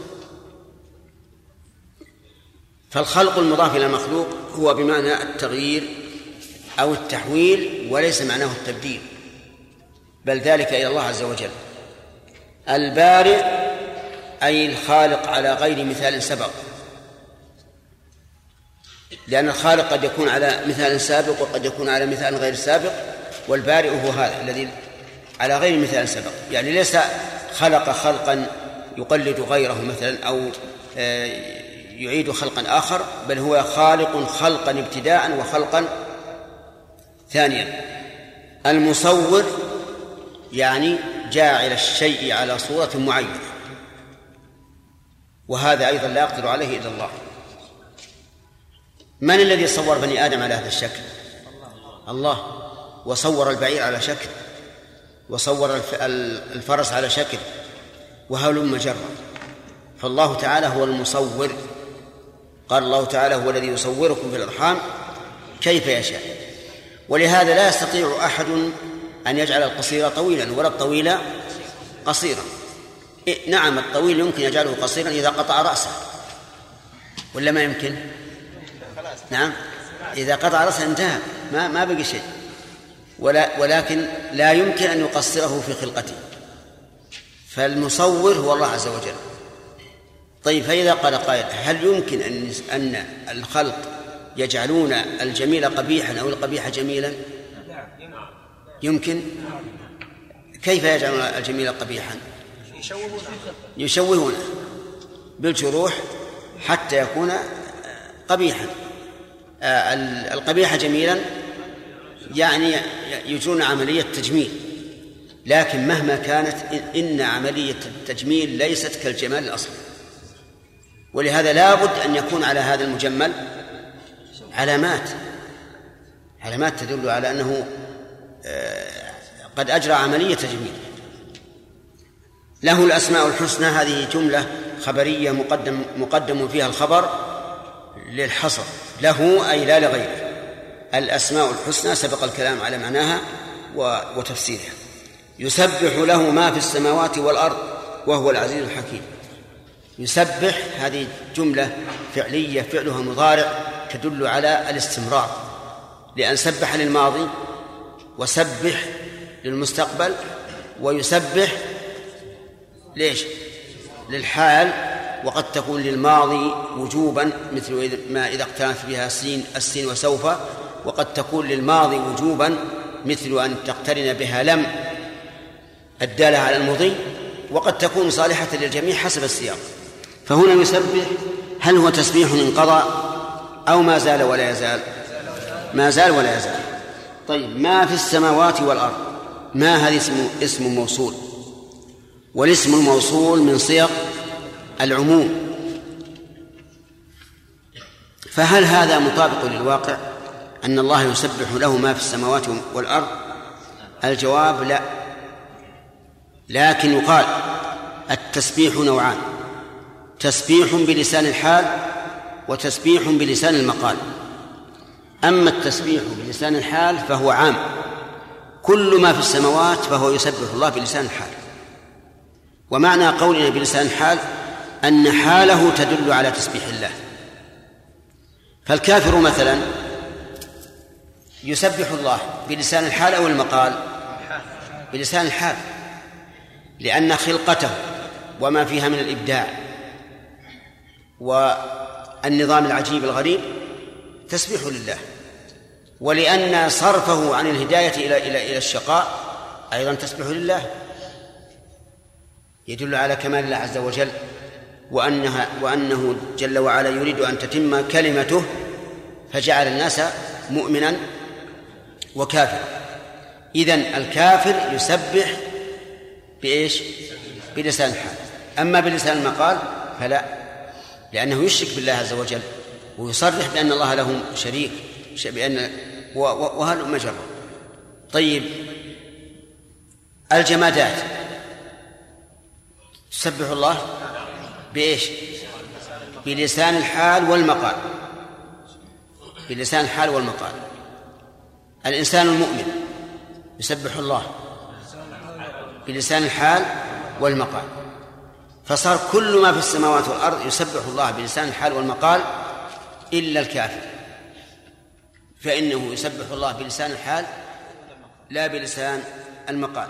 فالخلق المضاف إلى المخلوق هو بمعنى التغيير أو التحويل وليس معناه التبديل بل ذلك إلى الله عز وجل. البارئ أي الخالق على غير مثال سبق. لأن الخالق قد يكون على مثال سابق وقد يكون على مثال غير سابق والبارئ هو هذا الذي على غير مثال سبق. يعني ليس خلق خلقا يقلد غيره مثلا أو آه، يعيد خلقا آخر بل هو خالق خلقا ابتداء وخلقا ثانيا. المصور يعني جاعل الشيء على صورة معينة. وهذا أيضا لا يقدر عليه إلا الله. من الذي صور بني آدم على هذا الشكل؟ الله. وصور البعير على شكل. وصور الفرس على شكل. وهلم جرا فالله تعالى هو المصور. قال الله تعالى هو الذي يصوركم في الأرحام كيف يشاء. ولهذا لا يستطيع أحد أن يجعل القصير طويلا ولا الطويل قصيرا. إيه نعم الطويل يمكن يجعله قصيرا إذا قطع رأسه. ولا ما يمكن؟ نعم إذا قطع رأسه انتهى ما ما بقي شيء. ولا ولكن لا يمكن أن يقصره في خلقته. فالمصور هو الله عز وجل. طيب فإذا قال قائل هل يمكن أن أن الخلق يجعلون الجميل قبيحا أو القبيح جميلا؟ يمكن. كيف يجعلون الجميل قبيحا؟ يشوهونه بالجروح حتى يكون قبيحا. آه، القبيح جميلا يعني يجرون عملية تجميل. لكن مهما كانت إن عملية التجميل ليست كالجمال الأصلي. ولهذا لا بد أن يكون على هذا المجمل علامات علامات تدل على أنه آه، قد أجرى عملية تجميل. له الأسماء الحسنى هذه جملة خبرية مقدم مقدم فيها الخبر للحصر. له أي لا لغيره. الأسماء الحسنى سبق الكلام على معناها وتفسيرها. يسبح له ما في السماوات والأرض وهو العزيز الحكيم. يسبح هذه جملة فعلية فعلها مضارع تدل على الاستمرار. لأن سبح للماضي وسبح للمستقبل ويسبح ليش؟ للحال. وقد تكون للماضي وجوبا مثل ما إذا اقترنت بها السين السين وسوف. وقد تكون للماضي وجوبا مثل أن تقترن بها لم. الدالة على المضي وقد تكون صالحة للجميع حسب السياق. فهنا يسبح هل هو تسبيح انقضى أو ما زال ولا يزال؟ ما زال ولا يزال. طيب ما في السماوات والأرض؟ ما هذه اسم اسم موصول؟ والاسم الموصول من صيغ العموم. فهل هذا مطابق للواقع أن الله يسبح له ما في السماوات والأرض؟ الجواب لا. لكن يقال التسبيح نوعان تسبيح بلسان الحال وتسبيح بلسان المقال. أما التسبيح بلسان الحال فهو عام كل ما في السماوات فهو يسبح الله بلسان الحال. ومعنى قولنا بلسان الحال أن حاله تدل على تسبيح الله. فالكافر مثلا يسبح الله بلسان الحال أو المقال؟ بلسان الحال. لأن خلقته وما فيها من الإبداع والنظام العجيب الغريب تسبيح لله ولأن صرفه عن الهداية إلى إلى إلى الشقاء أيضا تسبح لله. يدل على كمال الله عز وجل وأنها وأنه جل وعلا يريد أن تتم كلمته فجعل الناس مؤمنا وكافرا. إذن الكافر يسبح بإيش؟ بلسان الحال. أما بلسان المقال فلا لأنه يشرك بالله عز وجل ويصرح بأن الله له شريك بأن وهل مجرى طيب الجمادات تسبح الله بإيش؟ بلسان الحال والمقال. بلسان الحال والمقال. الإنسان المؤمن يسبح الله بلسان الحال والمقال. فصار كل ما في السماوات والأرض يسبح الله بلسان الحال والمقال إلا الكافر. فإنه يسبح الله بلسان الحال لا بلسان المقال.